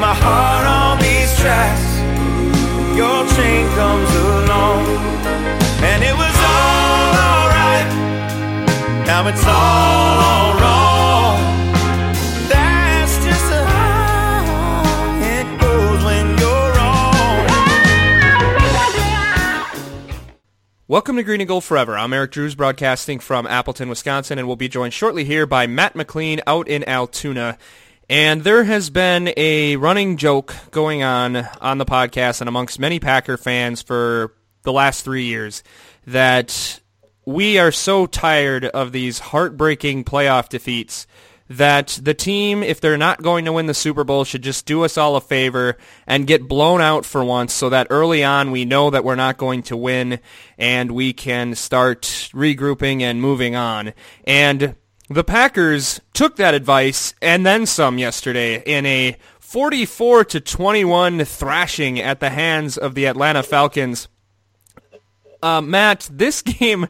my heart on these tracks. Your comes along, and it was all alright. Now it's all wrong. That's just how it goes when you're wrong. Welcome to Green and Gold Forever. I'm Eric Drews, broadcasting from Appleton, Wisconsin, and we'll be joined shortly here by Matt McLean out in Altoona. And there has been a running joke going on on the podcast and amongst many Packer fans for the last three years that we are so tired of these heartbreaking playoff defeats that the team, if they're not going to win the Super Bowl, should just do us all a favor and get blown out for once so that early on we know that we're not going to win and we can start regrouping and moving on. And the Packers took that advice and then some yesterday in a 44 to 21 thrashing at the hands of the Atlanta Falcons. Uh, Matt, this game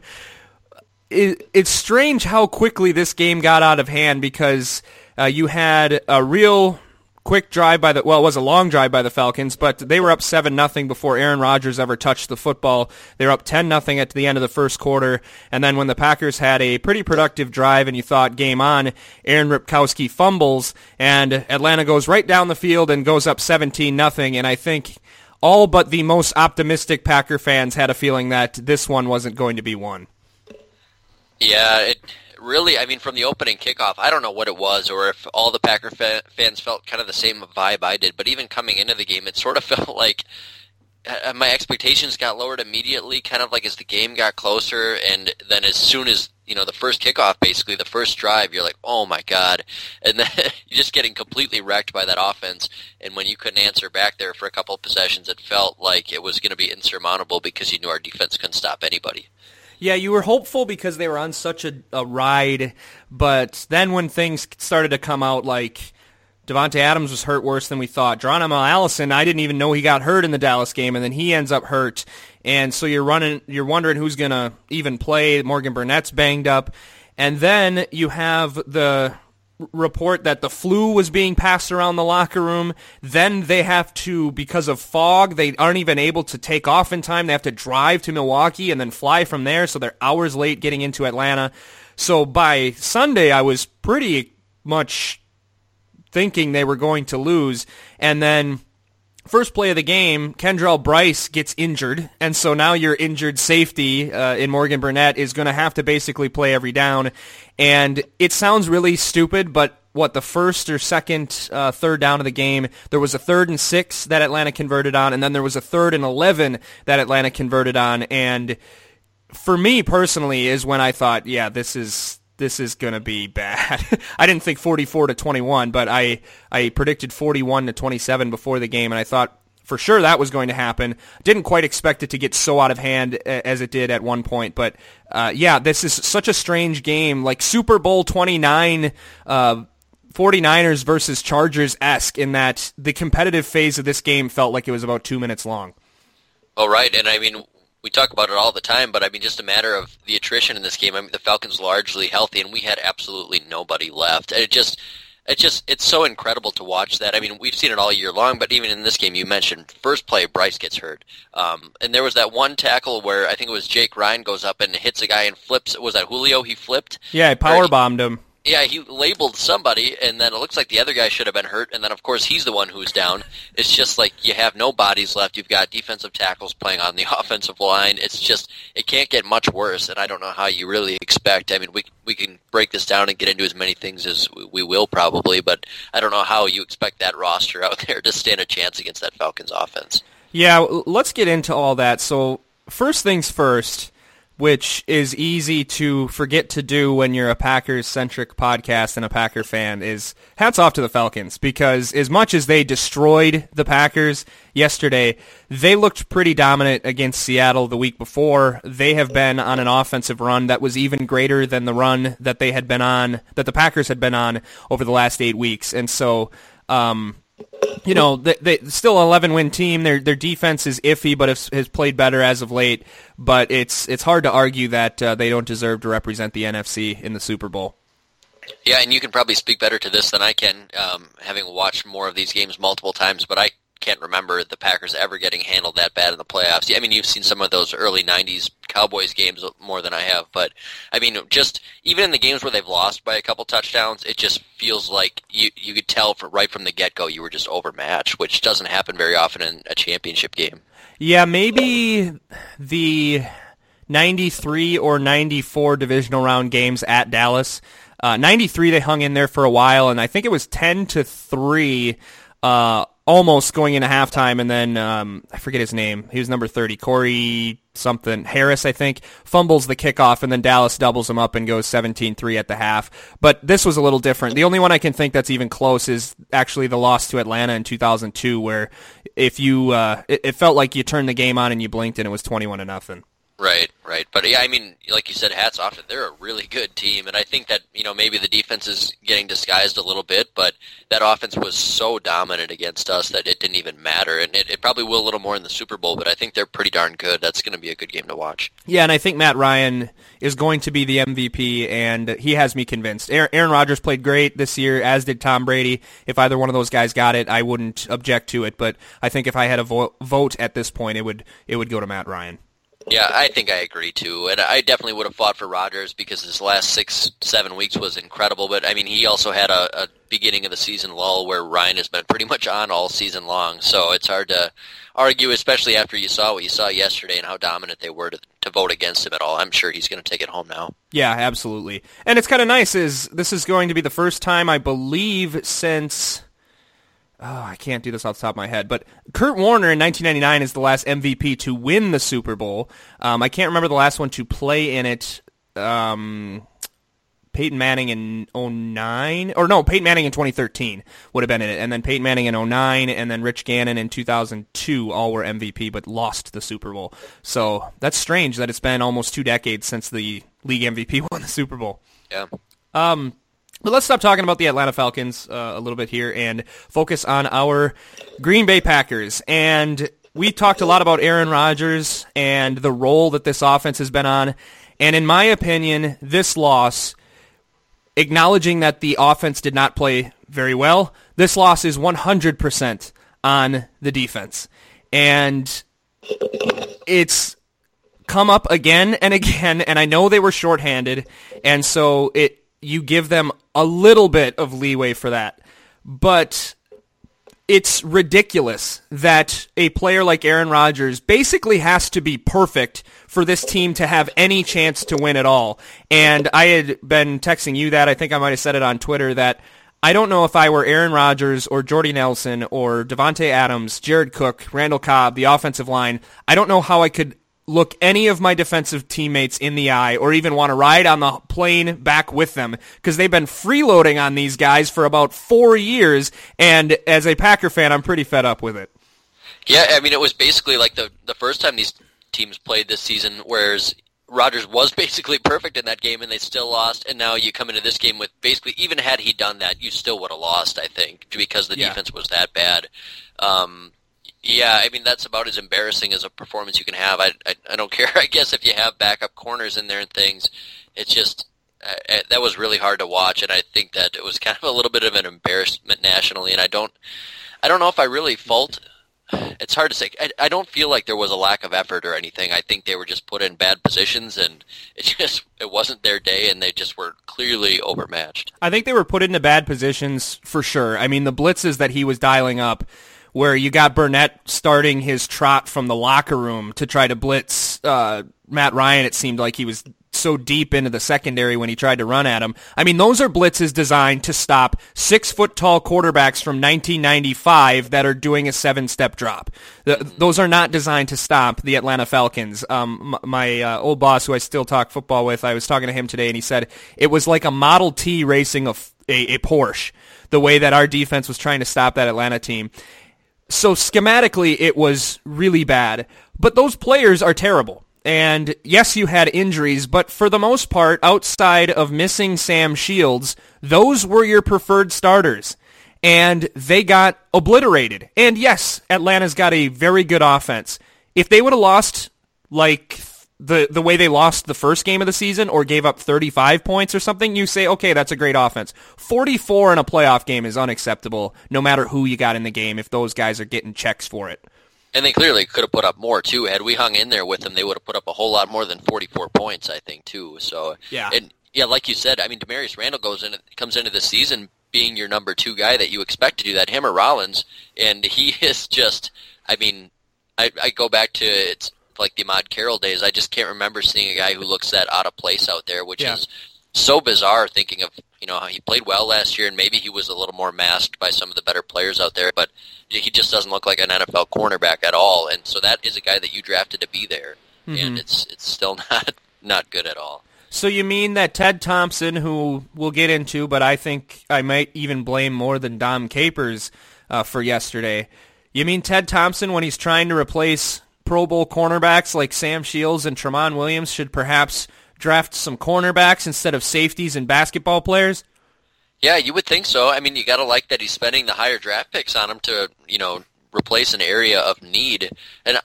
it, it's strange how quickly this game got out of hand because uh, you had a real quick drive by the well, it was a long drive by the Falcons, but they were up seven nothing before Aaron Rodgers ever touched the football. They were up ten nothing at the end of the first quarter, and then when the Packers had a pretty productive drive and you thought game on, Aaron Ripkowski fumbles and Atlanta goes right down the field and goes up seventeen nothing, and I think. All but the most optimistic Packer fans had a feeling that this one wasn't going to be won. Yeah, it really, I mean, from the opening kickoff, I don't know what it was or if all the Packer fa- fans felt kind of the same vibe I did, but even coming into the game, it sort of felt like uh, my expectations got lowered immediately, kind of like as the game got closer, and then as soon as you know the first kickoff, basically the first drive, you're like, oh my god, and then you're just getting completely wrecked by that offense. And when you couldn't answer back there for a couple of possessions, it felt like it was going to be insurmountable because you knew our defense couldn't stop anybody. Yeah, you were hopeful because they were on such a, a ride, but then when things started to come out like Davante Adams was hurt worse than we thought. Geronimo Allison, I didn't even know he got hurt in the Dallas game, and then he ends up hurt. And so you're running, you're wondering who's to even play. Morgan Burnett's banged up, and then you have the report that the flu was being passed around the locker room. Then they have to, because of fog, they aren't even able to take off in time. They have to drive to Milwaukee and then fly from there, so they're hours late getting into Atlanta. So by Sunday, I was pretty much thinking they were going to lose. And then first play of the game, Kentrell Brice gets injured, and so now your injured safety uh, in Morgan Burnett is going to have to basically play every down. And it sounds really stupid, but what the first or second, uh, third down of the game, there was a third and six that Atlanta converted on, and then there was a third and eleven that Atlanta converted on, and for me personally is when I thought, yeah, this is this is going to be bad. I didn't think 44 to 21, but I I predicted 41 to 27 before the game, and I thought for sure that was going to happen. Didn't quite expect it to get so out of hand as it did at one point, but uh, yeah, this is such a strange game, like Super Bowl 29. Uh, 49ers versus Chargers esque in that the competitive phase of this game felt like it was about two minutes long. Oh, right. And I mean, we talk about it all the time, but I mean, just a matter of the attrition in this game. I mean, the Falcons largely healthy, and we had absolutely nobody left. And it just, it just, it's so incredible to watch that. I mean, we've seen it all year long, but even in this game, you mentioned first play, Brice gets hurt, um, and there was that one tackle where I think it was Jake Ryan goes up and hits a guy and flips. Was that Julio? He flipped. Yeah, power bombed him. Yeah, he labeled somebody, and then it looks like the other guy should have been hurt, and then of course he's the one who's down. It's just like you have no bodies left. You've got defensive tackles playing on the offensive line. It's just it can't get much worse, and I don't know how you really expect. I mean, we we can break this down and get into as many things as we will probably, but I don't know how you expect that roster out there to stand a chance against that Falcons offense. Yeah, let's get into all that. So first things first which is easy to forget to do when you're a Packers centric podcast and a Packer fan, is hats off to the Falcons because as much as they destroyed the Packers yesterday, they looked pretty dominant against Seattle the week before. They have been on an offensive run that was even greater than the run that they had been on, that the Packers had been on over the last eight weeks. And so, um, you know, they, they still 11 win team. Their their defense is iffy, but has, has played better as of late. But it's it's hard to argue that uh, they don't deserve to represent the NFC in the Super Bowl. Yeah, and you can probably speak better to this than I can, um, having watched more of these games multiple times. But I can't remember the Packers ever getting handled that bad in the playoffs. I mean, you've seen some of those early '90s Cowboys games more than I have, but I mean, just even in the games where they've lost by a couple touchdowns, it just feels like you you could tell for right from the get go you were just overmatched, which doesn't happen very often in a championship game. Yeah, maybe the 93 or 94 divisional round games at Dallas. Uh, 93 they hung in there for a while, and I think it was 10 to 3 uh, almost going into halftime, and then um, I forget his name. He was number 30, Corey something Harris, I think, fumbles the kickoff, and then Dallas doubles him up and goes 17-3 at the half. But this was a little different. The only one I can think that's even close is actually the loss to Atlanta in 2002, where if you uh, it, it felt like you turned the game on and you blinked and it was 21 to nothing. Right, right. But yeah, I mean, like you said, hats off They're a really good team, and I think that you know maybe the defense is getting disguised a little bit, but that offense was so dominant against us that it didn't even matter, and it, it probably will a little more in the Super Bowl. But I think they're pretty darn good. That's going to be a good game to watch. Yeah, and I think Matt Ryan is going to be the MVP, and he has me convinced. Aaron, Aaron Rodgers played great this year, as did Tom Brady. If either one of those guys got it, I wouldn't object to it. But I think if I had a vo- vote at this point, it would it would go to Matt Ryan. Yeah, I think I agree too, and I definitely would have fought for Rodgers because his last six, seven weeks was incredible. But I mean, he also had a, a beginning of the season lull where Ryan has been pretty much on all season long. So it's hard to argue, especially after you saw what you saw yesterday and how dominant they were to, to vote against him at all. I'm sure he's going to take it home now. Yeah, absolutely. And it's kind of nice. Is this is going to be the first time I believe since oh, I can't do this off the top of my head, but Kurt Warner in 1999 is the last MVP to win the Super Bowl. Um, I can't remember the last one to play in it. Um, Peyton Manning in 09, or no, Peyton Manning in 2013 would have been in it, and then Peyton Manning in 09, and then Rich Gannon in 2002 all were MVP, but lost the Super Bowl. So that's strange that it's been almost two decades since the league MVP won the Super Bowl. Yeah. Um, but let's stop talking about the Atlanta Falcons uh, a little bit here and focus on our Green Bay Packers. And we talked a lot about Aaron Rodgers and the role that this offense has been on. And in my opinion, this loss, acknowledging that the offense did not play very well, this loss is 100% on the defense. And it's come up again and again, and I know they were shorthanded, and so it you give them a little bit of leeway for that. But it's ridiculous that a player like Aaron Rodgers basically has to be perfect for this team to have any chance to win at all. And I had been texting you that. I think I might have said it on Twitter that I don't know if I were Aaron Rodgers or Jordy Nelson or Davante Adams, Jared Cook, Randall Cobb, the offensive line. I don't know how I could look any of my defensive teammates in the eye or even want to ride on the plane back with them because they've been freeloading on these guys for about four years. And as a Packer fan, I'm pretty fed up with it. Yeah, I mean, it was basically like the the first time these teams played this season, whereas Rodgers was basically perfect in that game and they still lost. And now you come into this game with basically, even had he done that, you still would have lost, I think, because the yeah. defense was that bad. Um, yeah, I mean that's about as embarrassing as a performance you can have. I, I, I don't care. I guess if you have backup corners in there and things, it's just that was really hard to watch, and I think that it was kind of a little bit of an embarrassment nationally. And I don't, I don't know if I really fault. It's hard to say. I, I don't feel like there was a lack of effort or anything. I think they were just put in bad positions, and it just it wasn't their day, and they just were clearly overmatched. I think they were put into bad positions for sure. I mean, the blitzes that he was dialing up where you got Burnett starting his trot from the locker room to try to blitz uh, Matt Ryan. It seemed like he was so deep into the secondary when he tried to run at him. I mean, those are blitzes designed to stop six foot tall quarterbacks from 1995 that are doing a seven step drop. The, those are not designed to stop the Atlanta Falcons. Um, my uh, old boss, who I still talk football with, I was talking to him today, and he said it was like a Model T racing a, a, a Porsche. The way that our defense was trying to stop that Atlanta team. So schematically, it was really bad. But those players are terrible. And yes, you had injuries, but for the most part, outside of missing Sam Shields, those were your preferred starters. And they got obliterated. And yes, Atlanta's got a very good offense. If they would have lost like the the way they lost the first game of the season or gave up 35 points or something, you say, okay, that's a great offense. 44 in a playoff game is unacceptable, no matter who you got in the game. If those guys are getting checks for it. And they clearly could have put up more too. Had we hung in there with them, they would have put up a whole lot more than 44 points, I think, too. So yeah, and yeah, like you said, I mean, Damarious Randall goes in, comes into the season being your number two guy that you expect to do that, him or Rollins, and he is just, I mean, I, I go back to it's like the Ahmad Carroll days. I just can't remember seeing a guy who looks that out of place out there, which yeah. is so bizarre. Thinking of you know he played well last year, and maybe he was a little more masked by some of the better players out there, but he just doesn't look like an NFL cornerback at all. And so that is a guy that you drafted to be there, mm-hmm. and it's it's still not not good at all. So you mean that Ted Thompson, who we'll get into, but I think I might even blame more than Dom Capers uh, for yesterday. You mean Ted Thompson, when he's trying to replace Pro Bowl cornerbacks like Sam Shields and Tramon Williams, should perhaps draft some cornerbacks instead of safeties and basketball players? Yeah, you would think so. I mean, you got to like that he's spending the higher draft picks on him to, you know, replace an area of need. And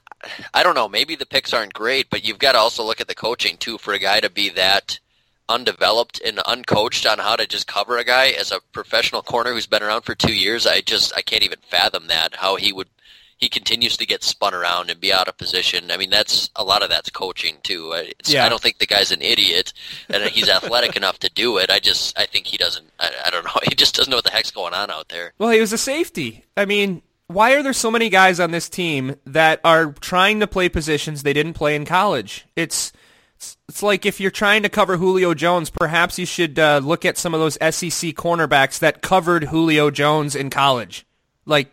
I don't know, maybe the picks aren't great, but you've got to also look at the coaching too for a guy to be that undeveloped and uncoached on how to just cover a guy as a professional corner who's been around for 2 years. I just I can't even fathom that how he would he continues to get spun around and be out of position. I mean, that's a lot of that's coaching too. It's, yeah. I don't think the guy's an idiot, and he's athletic enough to do it. I just, I think he doesn't. I, I don't know. He just doesn't know what the heck's going on out there. Well, he was a safety. I mean, why are there so many guys on this team that are trying to play positions they didn't play in college? It's it's, like if you're trying to cover Julio Jones, perhaps you should uh, look at some of those SEC cornerbacks that covered Julio Jones in college. Like,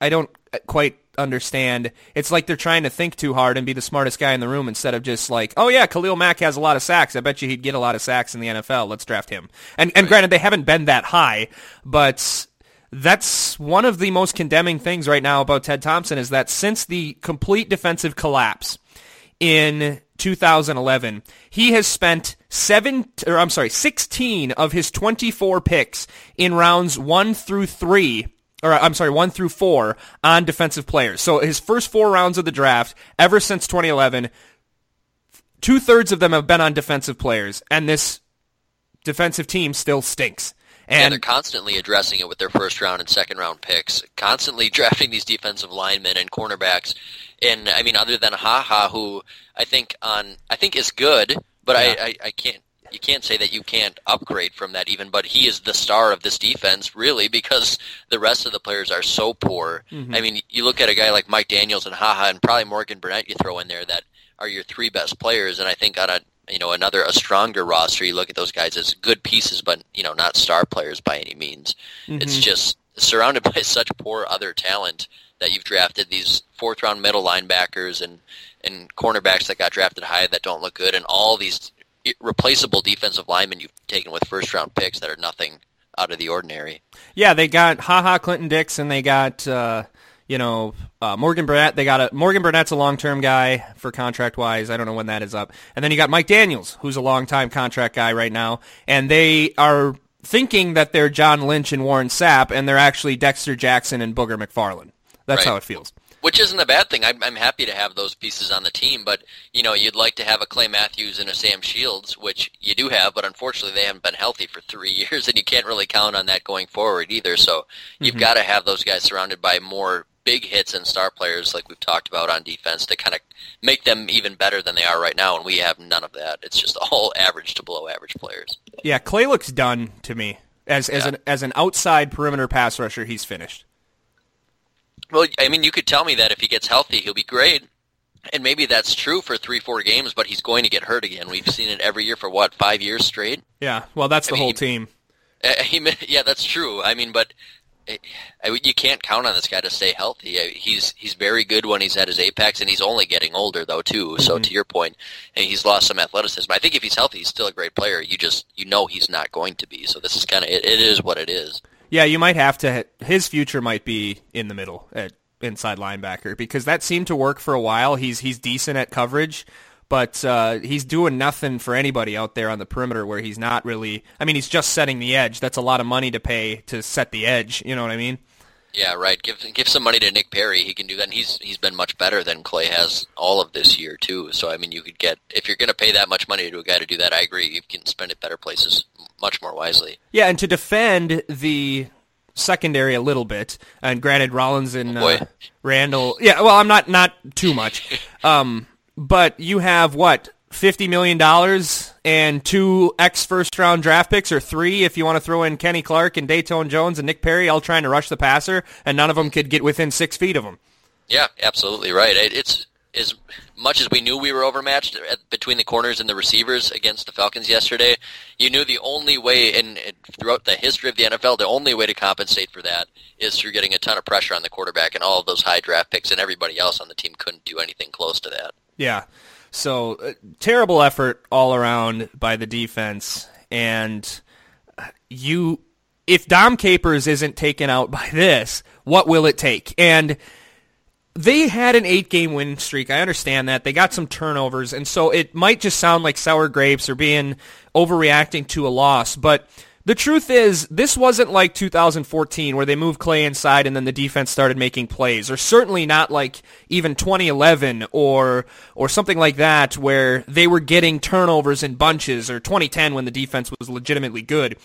I don't quite understand. It's like they're trying to think too hard and be the smartest guy in the room instead of just like, oh yeah, Khalil Mack has a lot of sacks. I bet you he'd get a lot of sacks in the NFL. Let's draft him. And and granted, they haven't been that high, but that's one of the most condemning things right now about Ted Thompson is that since the complete defensive collapse in 2011, he has spent seven, or I'm sorry, 16 of his 24 picks in rounds one through three or I'm sorry, one through four on defensive players. So his first four rounds of the draft, ever since 2011, two thirds of them have been on defensive players, and this defensive team still stinks. And, and they're constantly addressing it with their first round and second round picks, constantly drafting these defensive linemen and cornerbacks. And I mean, other than Ha Ha, who I think on I think is good, but yeah. I, I, I can't you can't say that you can't upgrade from that even, but he is the star of this defense, really, because the rest of the players are so poor. Mm-hmm. I mean, you look at a guy like Mike Daniels and Ha Ha and probably Morgan Burnett you throw in there that are your three best players, and I think on a you know another a stronger roster, you look at those guys as good pieces, but you know not star players by any means. Mm-hmm. It's just surrounded by such poor other talent that you've drafted these fourth round middle linebackers and and cornerbacks that got drafted high that don't look good, and all these replaceable defensive linemen you've taken with first round picks that are nothing out of the ordinary. Yeah, they got Ha Ha Clinton Dix and they got uh, you know uh, Morgan Burnett. They got a Morgan Burnett's a long term guy for contract wise. I don't know when that is up. And then you got Mike Daniels, who's a long time contract guy right now, and they are thinking that they're John Lynch and Warren Sapp, and they're actually Dexter Jackson and Booger McFarland. That's right. how it feels which isn't a bad thing. I'm, I'm happy to have those pieces on the team, but you know, you'd like to have a Clay Matthews and a Sam Shields, which you do have, but unfortunately they haven't been healthy for three years, and you can't really count on that going forward either. So you've mm-hmm. got to have those guys surrounded by more big hits and star players, like we've talked about on defense, to kind of make them even better than they are right now. And we have none of that. It's just all average to below average players. Yeah, Clay looks done to me as as an as an outside perimeter pass rusher. He's finished. Well, I mean, you could tell me that if he gets healthy, he'll be great. And maybe that's true for three, four games, but he's going to get hurt again. We've seen it every year for what five years straight. Yeah, well, that's the I mean, whole team. Uh, he, yeah, that's true. I mean, but it, I, you can't count on this guy to stay healthy. He's he's very good when he's at his apex, and he's only getting older though too. So mm-hmm. to your point, and he's lost some athleticism. I think if he's healthy, he's still a great player. You just you know he's not going to be. So this is kind of it, it is what it is. Yeah, you might have to. His future might be in the middle at inside linebacker because that seemed to work for a while. He's he's decent at coverage, but uh, he's doing nothing for anybody out there on the perimeter where he's not really. I mean, he's just setting the edge. That's a lot of money to pay to set the edge. You know what I mean? Yeah, right. Give give some money to Nick Perry. He can do that, and he's he's been much better than Clay has all of this year too. So I mean, you could get if you're going to pay that much money to a guy to do that. I agree. You can spend it better places, much more wisely. Yeah, and to defend the secondary a little bit, and granted, Rollins and Oh, uh, Randall. Yeah, well, I'm not not too much, um, but you have what fifty million dollars and two ex first round draft picks, or three if you want to throw in Kenny Clark and Datone Jones and Nick Perry, all trying to rush the passer, and none of them could get within six feet of him. Yeah, absolutely right. It's as much as we knew we were overmatched at, between the corners and the receivers against the Falcons yesterday. You knew the only way, and throughout the history of the NFL, the only way to compensate for that is through getting a ton of pressure on the quarterback and all of those high draft picks, and everybody else on the team couldn't do anything close to that. Yeah. So uh, terrible effort all around by the defense, and you, if Dom Capers isn't taken out by this, what will it take? And they had an eight game win streak. I understand that. They got some turnovers, and so it might just sound like sour grapes or being overreacting to a loss. But the truth is, this wasn't like 2014 where they moved Clay inside and then the defense started making plays, or certainly not like even 2011 or or something like that where they were getting turnovers in bunches, or 2010 when the defense was legitimately good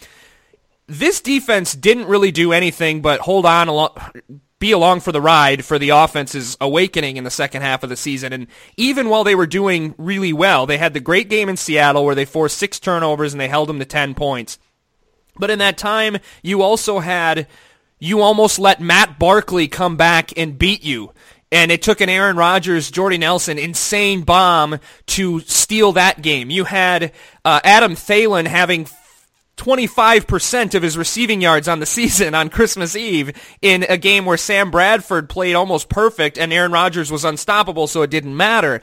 this defense didn't really do anything but hold on be along for the ride for the offense's awakening in the second half of the season. And even while they were doing really well, they had the great game in Seattle where they forced six turnovers and they held them to 10 points. But in that time, you also had, you almost let Matt Barkley come back and beat you. And it took an Aaron Rodgers, Jordy Nelson insane bomb to steal that game. You had uh, Adam Thielen having 25% of his receiving yards on the season on Christmas Eve in a game where Sam Bradford played almost perfect and Aaron Rodgers was unstoppable, so it didn't matter.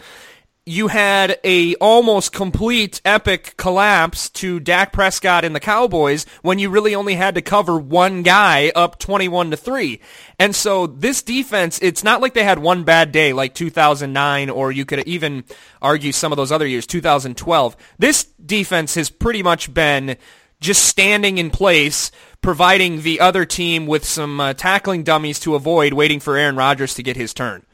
You had a almost complete epic collapse to Dak Prescott and the Cowboys when you really only had to cover one guy up 21 to 3. And so this defense, it's not like they had one bad day like 2009 or you could even argue some of those other years, 2012. This defense has pretty much been just standing in place, providing the other team with some uh, tackling dummies to avoid, waiting for Aaron Rodgers to get his turn.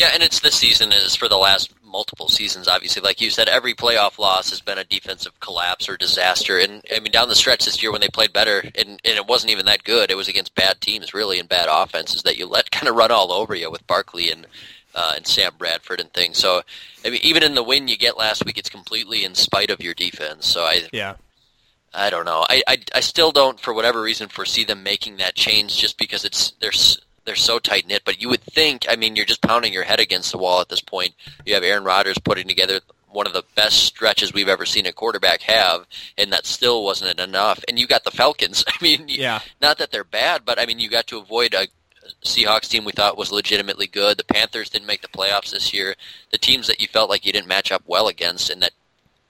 Yeah, and it's this season is for the last multiple seasons. Obviously, like you said, every playoff loss has been a defensive collapse or disaster. And I mean, down the stretch this year when they played better, and, and it wasn't even that good. It was against bad teams, really, and bad offenses that you let kind of run all over you with Barkley and uh, and Sam Bradford and things. So, I mean, even in the win you get last week, it's completely in spite of your defense. So I Yeah. I don't know. I, I, I still don't, for whatever reason, foresee them making that change just because it's they're s- they're so tight knit. But you would think, I mean, you're just pounding your head against the wall at this point. You have Aaron Rodgers putting together one of the best stretches we've ever seen a quarterback have, and that still wasn't enough. And you got the Falcons. I mean, Yeah. not that they're bad, but I mean, you got to avoid a Seahawks team we thought was legitimately good. The Panthers didn't make the playoffs this year. The teams that you felt like you didn't match up well against and that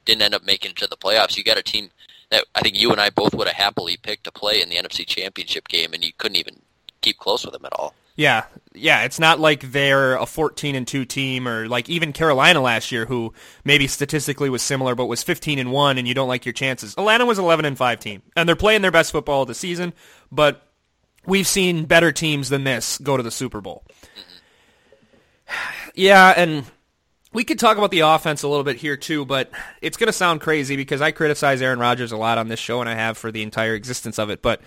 didn't end up making it to the playoffs. You got a team that I think you and I both would have happily picked to play in the NFC Championship game, and you couldn't even keep close with them at all. Yeah, yeah. It's not like they're a 14 and two team, or like even Carolina last year, who maybe statistically was similar, but was 15 and one, and you don't like your chances. Atlanta was 11 and five team, and they're playing their best football of the season. But we've seen better teams than this go to the Super Bowl. Yeah, and we could talk about the offense a little bit here too, but it's going to sound crazy because I criticize Aaron Rodgers a lot on this show, and I have for the entire existence of it. But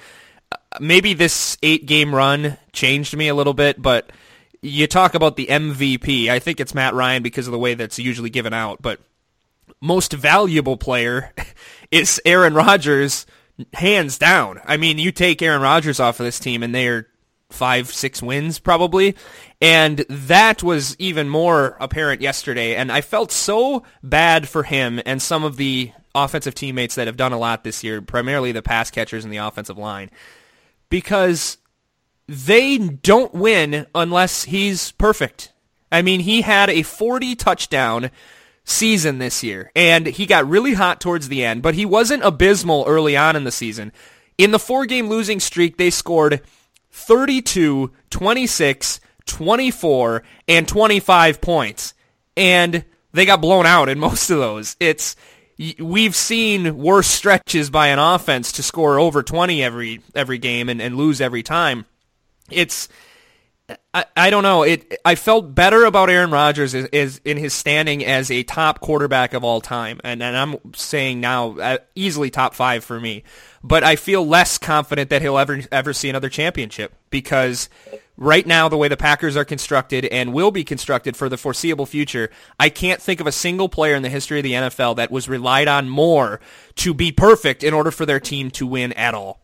maybe this eight game run changed me a little bit. But you talk about the MVP. I think it's Matt Ryan because of the way that's usually given out. But most valuable player is Aaron Rodgers, hands down. I mean, you take Aaron Rodgers off of this team, and they're five, six wins probably. And that was even more apparent yesterday. And I felt so bad for him and some of the offensive teammates that have done a lot this year, primarily the pass catchers and the offensive line, because they don't win unless he's perfect. I mean, he had a 40 touchdown season this year, and he got really hot towards the end, but he wasn't abysmal early on in the season. In the four game losing streak, they scored 32, 26, 24, and 25 points. And they got blown out in most of those. It's we've seen worse stretches by an offense to score over 20 every every game and, and lose every time. it's I, I don't know. It I felt better about Aaron Rodgers is, is in his standing as a top quarterback of all time, and and I'm saying now uh, easily top five for me. But I feel less confident that he'll ever ever see another championship because right now the way the Packers are constructed and will be constructed for the foreseeable future, I can't think of a single player in the history of the NFL that was relied on more to be perfect in order for their team to win at all.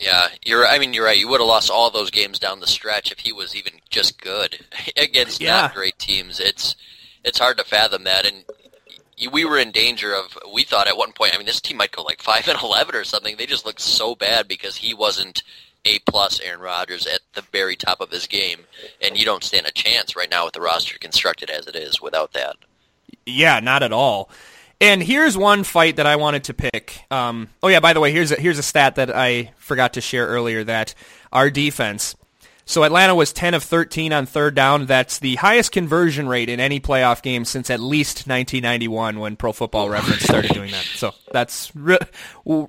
Yeah, you're. I mean, you're right. You would have lost all those games down the stretch if he was even just good against yeah. not great teams. It's it's hard to fathom that, and we were in danger of. We thought at one point. I mean, this team might go like five and eleven or something. They just looked so bad because he wasn't a plus Aaron Rodgers at the very top of his game, and you don't stand a chance right now with the roster constructed as it is without that. Yeah, not at all. And here's one fight that I wanted to pick. Um, oh yeah, by the way, here's a, here's a stat that I forgot to share earlier that our defense. So Atlanta was 10 of 13 on third down. That's the highest conversion rate in any playoff game since at least 1991 when Pro Football Reference started doing that. So that's re-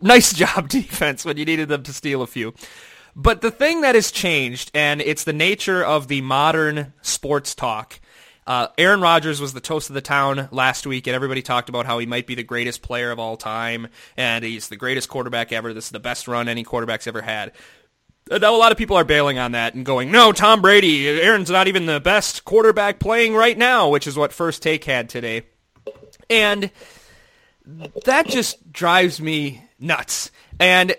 nice job defense when you needed them to steal a few. But the thing that has changed, and it's the nature of the modern sports talk, uh, Aaron Rodgers was the toast of the town last week, and everybody talked about how he might be the greatest player of all time, and he's the greatest quarterback ever. This is the best run any quarterback's ever had. And now a lot of people are bailing on that and going, no, Tom Brady, Aaron's not even the best quarterback playing right now, which is what First Take had today. And that just drives me nuts. And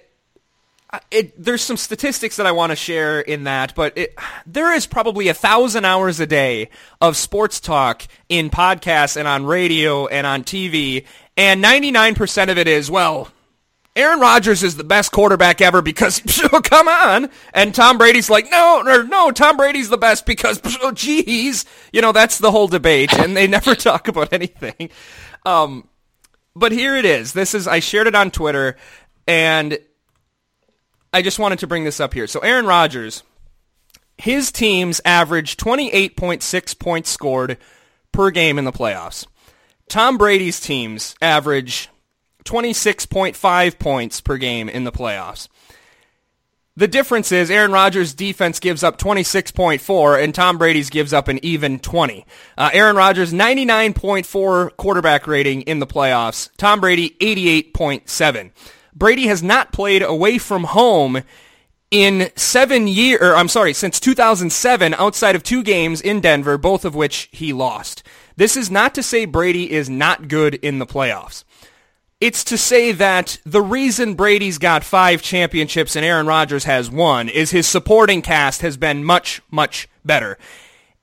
it, there's some statistics that I want to share in that, but it, there is probably a thousand hours a day of sports talk in podcasts and on radio and on TV, and 99% of it is, well, Aaron Rodgers is the best quarterback ever because, come on. And Tom Brady's like, no, no, no, Tom Brady's the best because, oh, geez. You know, that's the whole debate, and they never talk about anything. Um, but here it is. This is, I shared it on Twitter, and I just wanted to bring this up here. So Aaron Rodgers, his teams average 28.6 points scored per game in the playoffs. Tom Brady's teams average 26.5 points per game in the playoffs. The difference is Aaron Rodgers' defense gives up 26.4 and Tom Brady's gives up an even 20. Uh, Aaron Rodgers 99.4 quarterback rating in the playoffs. Tom Brady 88.7. Brady has not played away from home in seven years, or I'm sorry, since 2007 outside of two games in Denver, both of which he lost. This is not to say Brady is not good in the playoffs. It's to say that the reason Brady's got five championships and Aaron Rodgers has one is his supporting cast has been much, much better.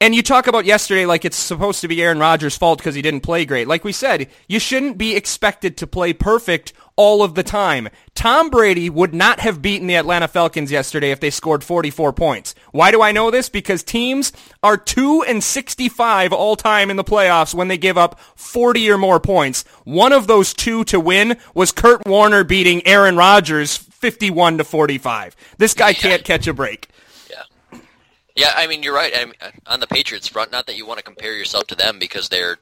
And you talk about yesterday like it's supposed to be Aaron Rodgers' fault because he didn't play great. Like we said, you shouldn't be expected to play perfect all of the time. Tom Brady would not have beaten the Atlanta Falcons yesterday if they scored 44 points. Why do I know this? Because teams are 2 and 65 all time in the playoffs when they give up 40 or more points. One of those two to win was Kurt Warner beating Aaron Rodgers 51 to 45. This guy can't catch a break. Yeah, I mean you're right. I mean, on the Patriots front, not that you want to compare yourself to them because they're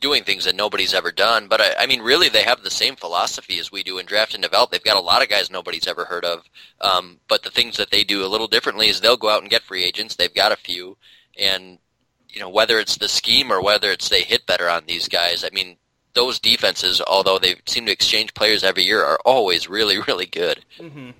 doing things that nobody's ever done, but I, I mean really they have the same philosophy as we do in draft and develop. They've got a lot of guys nobody's ever heard of, um, but the things that they do a little differently is they'll go out and get free agents. They've got a few, and you know whether it's the scheme or whether it's they hit better on these guys. I mean those defenses, although they seem to exchange players every year, are always really really good. Mm-hmm.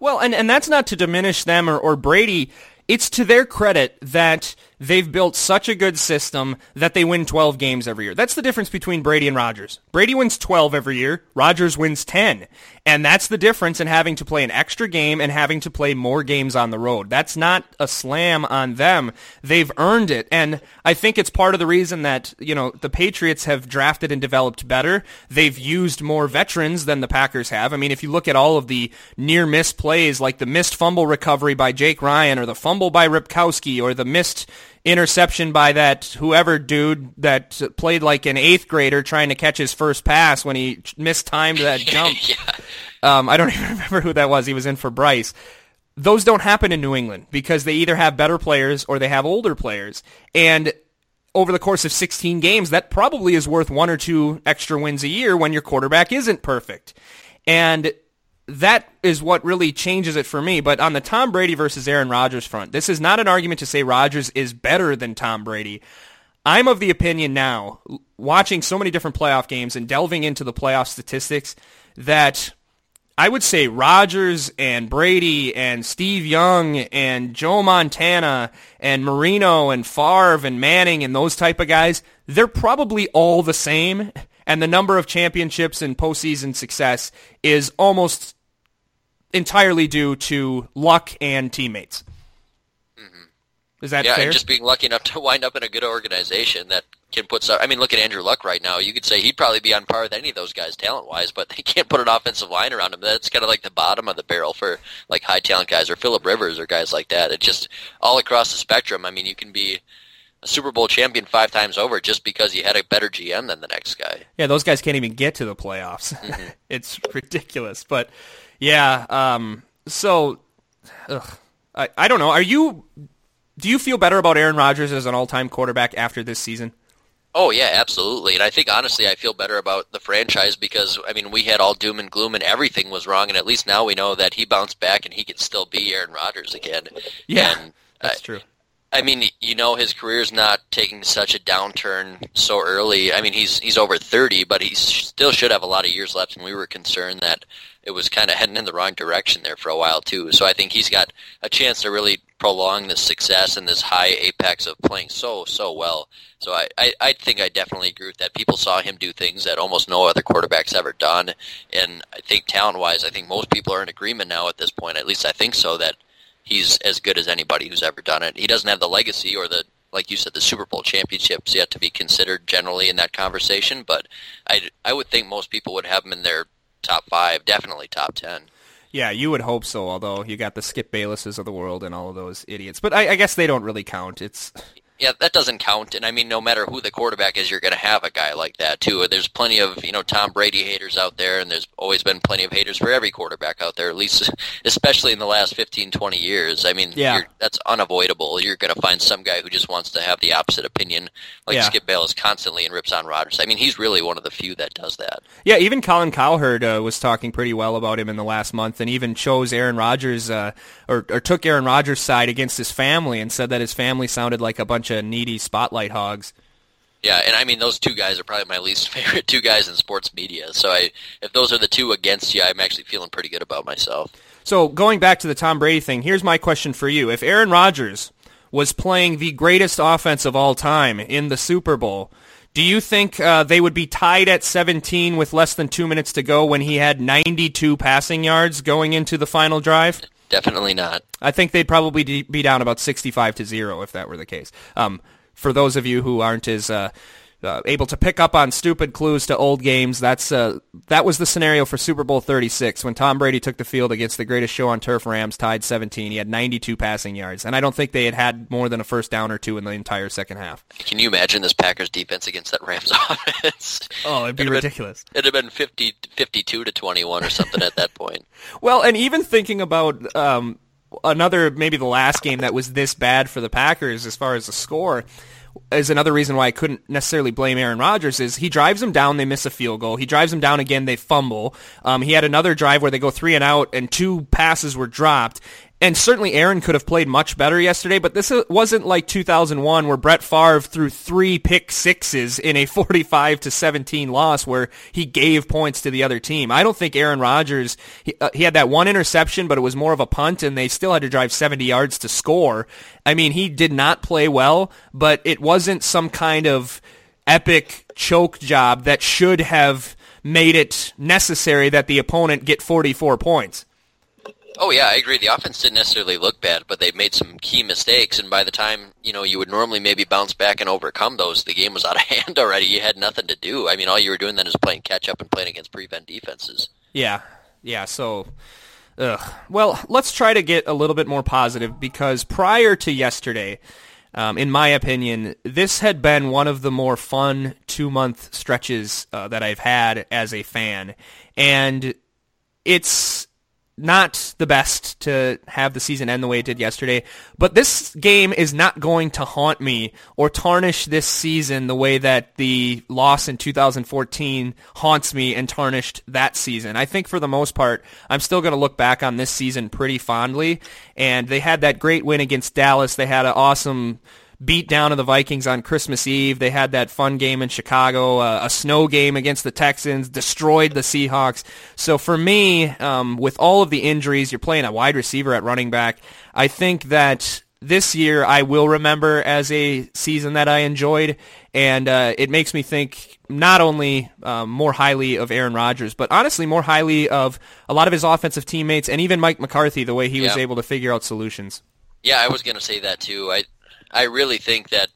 Well, and and that's not to diminish them or, or Brady it's to their credit that they've built such a good system that they win 12 games every year. That's the difference between Brady and Rodgers. Brady wins 12 every year. Rodgers wins 10. And that's the difference in having to play an extra game and having to play more games on the road. That's not a slam on them. They've earned it. And I think it's part of the reason that, you know, the Patriots have drafted and developed better. They've used more veterans than the Packers have. I mean, if you look at all of the near miss plays, like the missed fumble recovery by Jake Ryan or the fumble by Ripkowski or the missed interception by that whoever dude that played like an eighth grader trying to catch his first pass when he mistimed that jump. yeah. um, I don't even remember who that was. He was in for Brice. Those don't happen in New England because they either have better players or they have older players. And over the course of 16 games, that probably is worth one or two extra wins a year when your quarterback isn't perfect. And that is what really changes it for me. But on the Tom Brady versus Aaron Rodgers front, this is not an argument to say Rodgers is better than Tom Brady. I'm of the opinion now, watching so many different playoff games and delving into the playoff statistics, that I would say Rodgers and Brady and Steve Young and Joe Montana and Marino and Favre and Manning and those type of guys, they're probably all the same. And the number of championships and postseason success is almost entirely due to luck and teammates. Mm-hmm. Is that yeah, fair? and just being lucky enough to wind up in a good organization that can put some. I mean, look at Andrew Luck right now. You could say he'd probably be on par with any of those guys talent wise, but they can't put an offensive line around him. That's kind of like the bottom of the barrel for like high talent guys or Philip Rivers or guys like that. It's just all across the spectrum. I mean, you can be Super Bowl champion five times over just because he had a better GM than the next guy. Yeah, those guys can't even get to the playoffs. Mm-hmm. it's ridiculous. But yeah, um, so ugh, I I don't know. Are you do you feel better about Aaron Rodgers as an all-time quarterback after this season? Oh yeah, absolutely. And I think honestly, I feel better about the franchise because I mean, we had all doom and gloom and everything was wrong, and at least now we know that he bounced back and he can still be Aaron Rodgers again. Yeah, and, that's uh, true. I mean, you know, his career's not taking such a downturn so early. I mean, he's he's over thirty, but he still should have a lot of years left. And we were concerned that it was kind of heading in the wrong direction there for a while too. So I think he's got a chance to really prolong this success and this high apex of playing so so well. So I, I I think I definitely agree with that. People saw him do things that almost no other quarterback's ever done, and I think talent wise, I think most people are in agreement now at this point. At least I think so that he's as good as anybody who's ever done it. He doesn't have the legacy or the like you said, the Super Bowl championships yet to be considered generally in that conversation, but I, I would think most people would have him in their top five, definitely top ten. Yeah, you would hope so. Although you got the Skip Baylesses of the world and all of those idiots, but I, I guess they don't really count. It's yeah, that doesn't count. And I mean, no matter who the quarterback is, you're going to have a guy like that too. There's plenty of you know Tom Brady haters out there, and there's always been plenty of haters for every quarterback out there. At least, especially in the last 15, 20 years. I mean, yeah. that's unavoidable. You're going to find some guy who just wants to have the opposite opinion, like yeah. Skip Bayless constantly and rips on Rodgers. I mean, he's really one of the few that does that. Yeah, even Colin Cowherd uh, was talking pretty well about him in the last month, and even chose Aaron Rodgers uh, or, or took Aaron Rodgers' side against his family, and said that his family sounded like a bunch of needy spotlight hogs. Yeah, and I mean those two guys are probably my least favorite two guys in sports media. So I, if those are the two against you, I'm actually feeling pretty good about myself. So going back to the Tom Brady thing, here's my question for you: If Aaron Rodgers was playing the greatest offense of all time in the Super Bowl, do you think uh, they would be tied at 17 with less than two minutes to go when he had 92 passing yards going into the final drive? Definitely not. I think they'd probably be down about 65 to zero if that were the case. Um, for those of you who aren't as uh, uh, able to pick up on stupid clues to old games, that's uh, that was the scenario for Super Bowl 36 when Tom Brady took the field against the greatest show on turf Rams, tied 17. He had 92 passing yards, and I don't think they had had more than a first down or two in the entire second half. Can you imagine this Packers defense against that Rams offense? Oh, it'd be it'd ridiculous. Been, it'd have been 50, 52 to 21 or something at that point. Well, and even thinking about um, another, maybe the last game that was this bad for the Packers as far as the score is another reason why I couldn't necessarily blame Aaron Rodgers is he drives them down, they miss a field goal. He drives them down again, they fumble. Um, he had another drive where they go three and out, and two passes were dropped. And certainly Aaron could have played much better yesterday, but this wasn't like 2001 where Brett Favre threw three pick sixes in a 45 to 17 loss where he gave points to the other team. I don't think Aaron Rodgers, he, uh, he had that one interception, but it was more of a punt and they still had to drive 70 yards to score. I mean, he did not play well, but it wasn't some kind of epic choke job that should have made it necessary that the opponent get 44 points. Oh yeah, I agree. The offense didn't necessarily look bad, but they made some key mistakes, and by the time you know you would normally maybe bounce back and overcome those, the game was out of hand already. You had nothing to do. I mean, all you were doing then is playing catch up and playing against prevent defenses. Yeah, yeah. So, ugh. well, let's try to get a little bit more positive because prior to yesterday, um, in my opinion, this had been one of the more fun two month stretches uh, that I've had as a fan, and it's not the best to have the season end the way it did yesterday, but this game is not going to haunt me or tarnish this season the way that the loss in 2014 haunts me and tarnished that season. I think for the most part, I'm still going to look back on this season pretty fondly, and they had that great win against Dallas. They had an awesome beat down of the Vikings on Christmas Eve. They had that fun game in Chicago, uh, a snow game against the Texans, destroyed the Seahawks. So for me, um, with all of the injuries, you're playing a wide receiver at running back. I think that this year I will remember as a season that I enjoyed, and uh, it makes me think not only um, more highly of Aaron Rodgers, but honestly more highly of a lot of his offensive teammates and even Mike McCarthy, the way he was able to figure out solutions. Yeah, I was going to say that too. I I really think that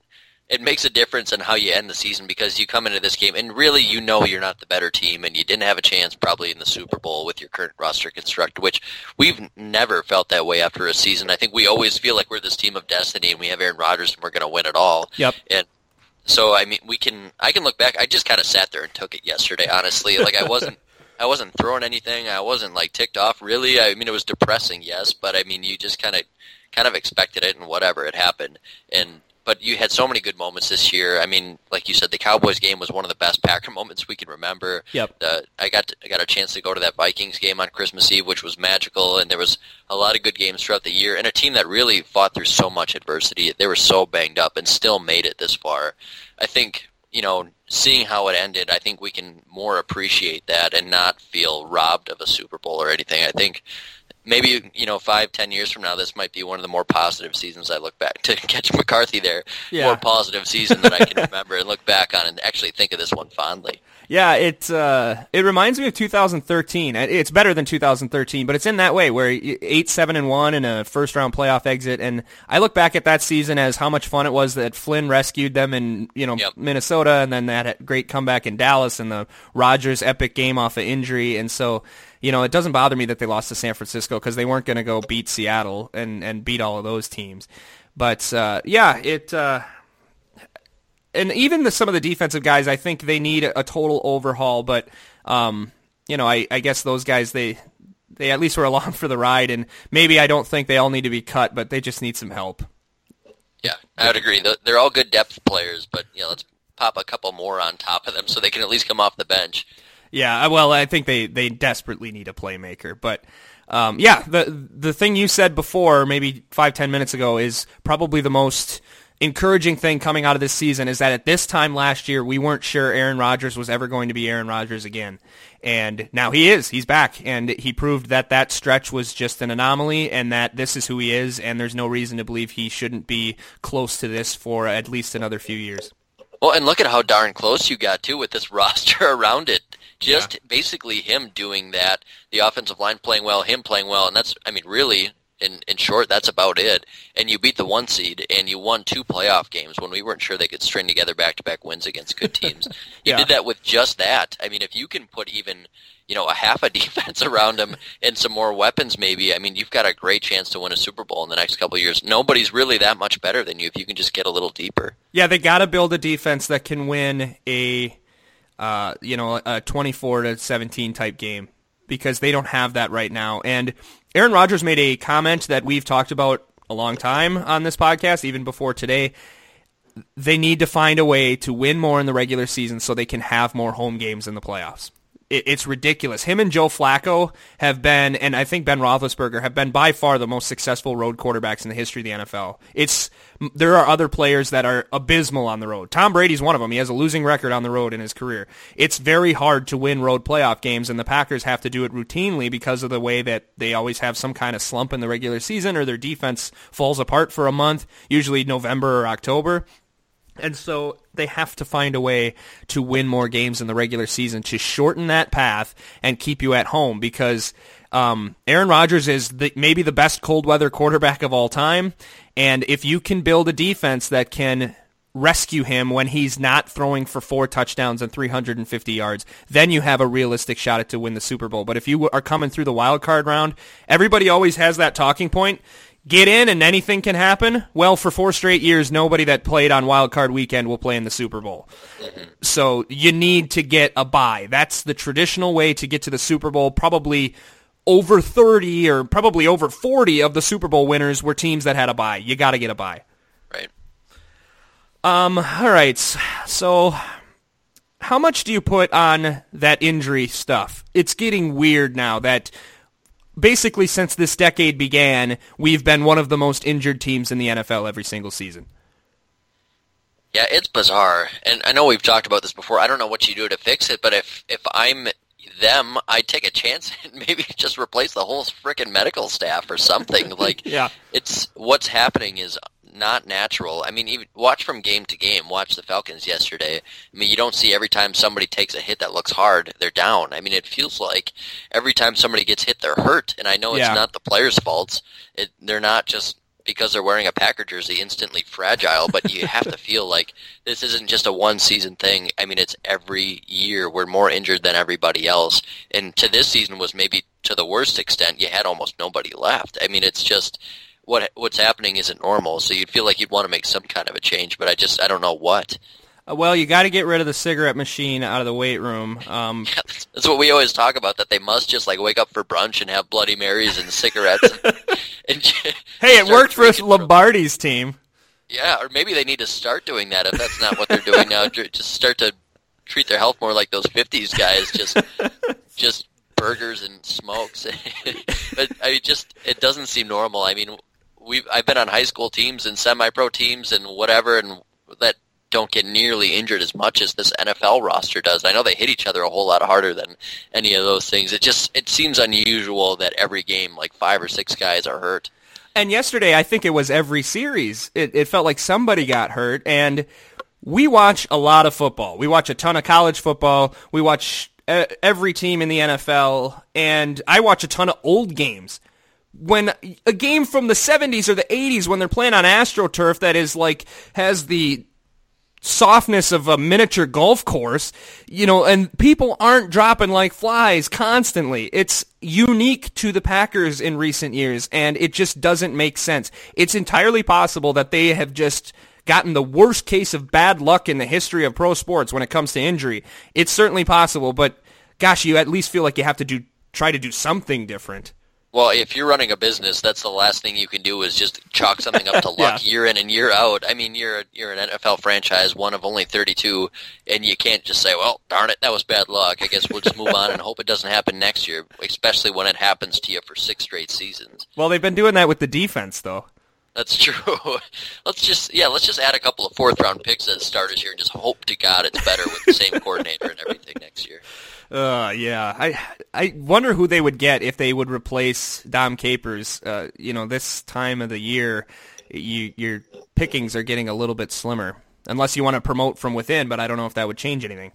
it makes a difference in how you end the season because you come into this game and really you know you're not the better team and you didn't have a chance probably in the Super Bowl with your current roster construct, which we've never felt that way after a season. I think we always feel like we're this team of destiny and we have Aaron Rodgers and we're going to win it all. Yep. And so I mean we can I can look back. I just kind of sat there and took it yesterday. Honestly, like I wasn't. I wasn't throwing anything. I wasn't like ticked off. Really, I mean, it was depressing, yes, but I mean, you just kind of, kind of expected it, and whatever, it happened. And but you had so many good moments this year. I mean, like you said, the Cowboys game was one of the best Packer moments we can remember. Yep. Uh, I got to, I got a chance to go to that Vikings game on Christmas Eve, which was magical, and there was a lot of good games throughout the year, and a team that really fought through so much adversity. They were so banged up and still made it this far. I think you know, seeing how it ended, I think we can more appreciate that and not feel robbed of a Super Bowl or anything. I think maybe you know five ten years from now this might be one of the more positive seasons i look back to catch mccarthy there Yeah. more positive season that i can remember and look back on and actually think of this one fondly Yeah, it uh, it reminds me of 2013. It's better than 2013, but it's in that way where eight, seven, and one in a first round playoff exit. And I look back at that season as how much fun it was that Flynn rescued them in you know Yep. Minnesota, and then that great comeback in Dallas, and the Rodgers epic game off of injury. And so you know it doesn't bother me that they lost to San Francisco because they weren't going to go beat Seattle and and beat all of those teams. But uh, yeah, it. Uh, and even the, some of the defensive guys, I think they need a, total overhaul. But um, you know, I, I guess those guys they they at least were along for the ride, and maybe I don't think they all need to be cut, but they just need some help. yeah i would agree they're all good depth players but you know let's pop a couple more on top of them so they can at least come off the bench Yeah, uh, well, I think they, they desperately need a playmaker, but um, yeah, the the thing you said before, maybe five ten minutes ago, is probably the most encouraging thing coming out of this season. Is that at this time last year, we weren't sure Aaron Rodgers was ever going to be Aaron Rodgers again, and now he is. He's back, and he proved that that stretch was just an anomaly, and that this is who he is, and there's no reason to believe he shouldn't be close to this for at least another few years. Well, and look at how darn close you got too with this roster around it. Just basically him doing that, the offensive line playing well, him playing well, and that's I mean really in in short that's about it. And you beat the one seed and you won two playoff games when we weren't sure they could string together back to back wins against good teams. you did that with just that. I mean if you can put even you know, a half a defense around him and some more weapons maybe. I mean, you've got a great chance to win a Super Bowl in the next couple of years. Nobody's really that much better than you if you can just get a little deeper. Yeah, they got to build a defense that can win a, uh, you know, a 24 to 17 type game because they don't have that right now. And Aaron Rodgers made a comment that we've talked about a long time on this podcast, even before today. They need to find a way to win more in the regular season so they can have more home games in the playoffs. It, it's ridiculous. Him and Joe Flacco have been, and I think Ben Roethlisberger have been by far the most successful road quarterbacks in the history of the NFL. It's there are other players that are abysmal on the road. Tom Brady's one of them. He has a losing record on the road in his career. It's very hard to win road playoff games, and the Packers have to do it routinely because of the way that they always have some kind of slump in the regular season, or their defense falls apart for a month, usually November or October. And so they have to find a way to win more games in the regular season to shorten that path and keep you at home because um, Aaron Rodgers is the, maybe the best cold weather quarterback of all time. And if you can build a defense that can rescue him when he's not throwing for four touchdowns and 350 yards, then you have a realistic shot at to win the Super Bowl. But if you are coming through the wild card round, everybody always has that talking point get in and anything can happen. Well, for four straight years, nobody that played on Wild Card Weekend will play in the Super Bowl. So you need to get a bye. That's the traditional way to get to the Super Bowl. Probably over 30 or probably over 40 of the Super Bowl winners were teams that had a bye. You got to get a bye. Right. Um. All right. So, how much do you put on that injury stuff? It's getting weird now that basically since this decade began, we've been one of the most injured teams in the NFL every single season. Yeah, it's bizarre, and I know we've talked about this before. I don't know what you do to fix it, but if if I'm them, I'd take a chance and maybe just replace the whole freaking medical staff or something. like, yeah, it's what's happening is not natural. I mean, even watch from game to game. Watch the Falcons yesterday. I mean, you don't see every time somebody takes a hit that looks hard, they're down. I mean, it feels like every time somebody gets hit, they're hurt. And I know it's Yeah. not the players' faults. It, they're not just because they're wearing a Packer jersey instantly fragile, but you have to feel like this isn't just a one season thing. I mean, it's every year we're more injured than everybody else. And to this season was maybe to the worst extent, you had almost nobody left. I mean, it's just what what's happening isn't normal. So you'd feel like you'd want to make some kind of a change, but I just I don't know what. Uh, Well, you got to get rid of the cigarette machine out of the weight room. Um, That's what we always talk about. That they must just like wake up for brunch and have Bloody Marys and cigarettes. and hey, it worked for drinking from- Lombardi's team. Yeah, or maybe they need to start doing that if that's not what they're doing now. Just start to treat their health more like those '50s guys, just just burgers and smokes. but I mean, just it doesn't seem normal. I mean, we I've been on high school teams and semi-pro teams and whatever, and that don't get nearly injured as much as this NFL roster does. I know they hit each other a whole lot harder than any of those things. It just it seems unusual that every game like five or six guys are hurt. And yesterday, I think it was every series. It, it felt like somebody got hurt, and we watch a lot of football. We watch a ton of college football. We watch uh, every team in the NFL, and I watch a ton of old games. When a game from the 70s or the 80s, when they're playing on AstroTurf that is like has the softness of a miniature golf course, you know, and people aren't dropping like flies constantly. It's unique to the Packers in recent years, and it just doesn't make sense. It's entirely possible that they have just gotten the worst case of bad luck in the history of pro sports when it comes to injury. It's certainly possible, but gosh, you at least feel like you have to do try to do something different. Well, if you're running a business, that's the last thing you can do is just chalk something up to luck Yeah. year in and year out. I mean, you're you're an NFL franchise, one of only 32, and you can't just say, "Well, darn it, that was bad luck. I guess we'll just move on and hope it doesn't happen next year." Especially when it happens to you for six straight seasons. Well, they've been doing that with the defense, though. That's true. let's just yeah, let's just add a couple of fourth round picks as starters here and just hope to God it's better with the same coordinator and everything next year. Uh, yeah. I I wonder who they would get if they would replace Dom Capers. Uh, you know, this time of the year, you your pickings are getting a little bit slimmer, unless you want to promote from within. But I don't know if that would change anything.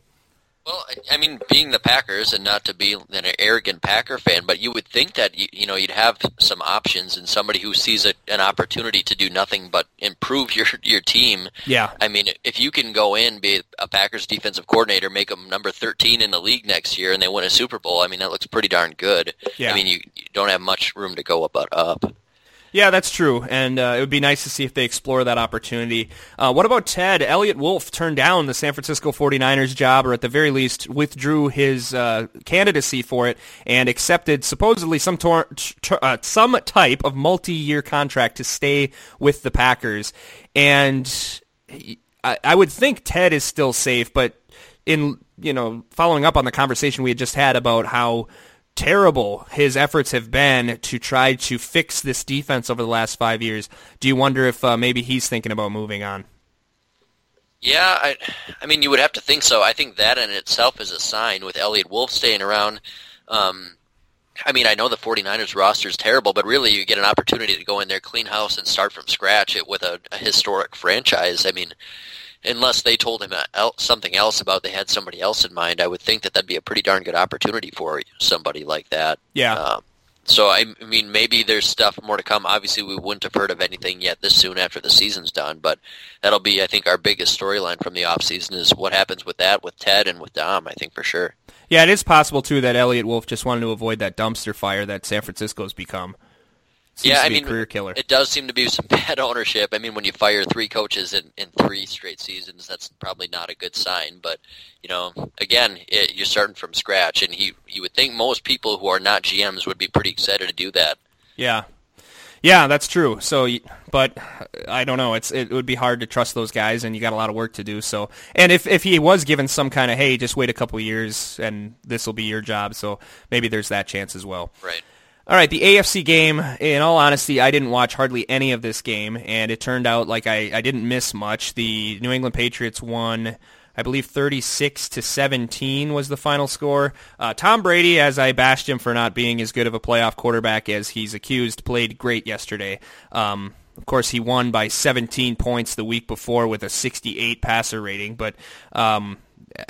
Well, I- I mean, being the Packers, and not to be an arrogant Packer fan, but you would think that you, you know you'd have some options and somebody who sees a, an opportunity to do nothing but improve your your team. Yeah. I mean, if you can go in, be a Packers defensive coordinator, make them number thirteen in the league next year, and they win a Super Bowl, I mean, that looks pretty darn good. Yeah. I mean, you, you don't have much room to go about up. Yeah, that's true, and uh, it would be nice to see if they explore that opportunity. Uh, what about Ted? Eliot Wolf turned down the San Francisco 49ers job, or at the very least withdrew his uh, candidacy for it, and accepted supposedly some tor- t- uh, some type of multi-year contract to stay with the Packers. And I, I would think Ted is still safe, but in you know following up on the conversation we had just had about how terrible his efforts have been to try to fix this defense over the last five years. Do you wonder if uh, maybe he's thinking about moving on? Yeah, I, I mean, you would have to think so. I think that in itself is a sign with Eliot Wolf staying around. Um, I mean, I know the 49ers roster is terrible, but really you get an opportunity to go in there, clean house, and start from scratch with a, a historic franchise. I mean, unless they told him something else about they had somebody else in mind, I would think that that'd be a pretty darn good opportunity for somebody like that. Yeah. Um, so I, I mean, maybe there's stuff more to come. Obviously, we wouldn't have heard of anything yet this soon after the season's done, but that'll be, I think, our biggest storyline from the off season is what happens with that, with Ted and with Dom. I think for sure. Yeah, it is possible too that Eliot Wolf just wanted to avoid that dumpster fire that San Francisco's become. Seems yeah, to I mean, career killer. It does seem to be some bad ownership. I mean, when you fire three coaches in, in three straight seasons, that's probably not a good sign. But you know, again, it, you're starting from scratch, and he you would think most people who are not GMs would be pretty excited to do that. Yeah. Yeah, that's true. So, but I don't know. It's it would be hard to trust those guys, and you got a lot of work to do. So, and if if he was given some kind of hey, just wait a couple years, and this will be your job. So maybe there's that chance as well. Right. All right, the AFC game. In all honesty, I didn't watch hardly any of this game, and it turned out like I, I didn't miss much. The New England Patriots won, I believe, 36 to 17 was the final score. Uh, Tom Brady, as I bashed him for not being as good of a playoff quarterback as he's accused, played great yesterday. Um, of course, he won by 17 points the week before with a 68 passer rating, but um,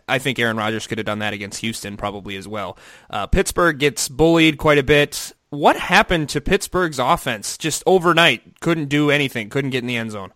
I think Aaron Rodgers could have done that against Houston probably as well. Uh, Pittsburgh gets bullied quite a bit. What happened to Pittsburgh's offense just overnight? Couldn't do anything. Couldn't get in the end zone.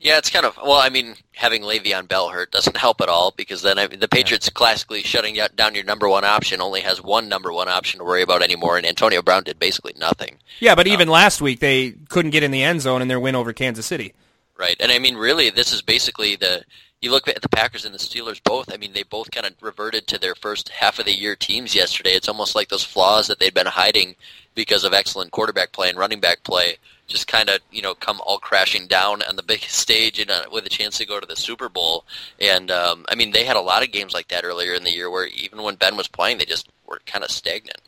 Yeah, it's kind of well. I mean, having Le'Veon Bell hurt doesn't help at all because then I mean, the Patriots classically shutting down your number one option only has one number one option to worry about anymore, and Antonio Brown did basically nothing. Yeah, but even um, last week they couldn't get in the end zone in their win over Kansas City. Right, and I mean, really, this is basically the. You look at the Packers and the Steelers both. I mean, they both kind of reverted to their first half of the year teams yesterday. It's almost like those flaws that they'd been hiding because of excellent quarterback play and running back play just kind of you know come all crashing down on the biggest stage and uh, with a chance to go to the Super Bowl. And um, I mean, they had a lot of games like that earlier in the year where even when Ben was playing, they just were kind of stagnant.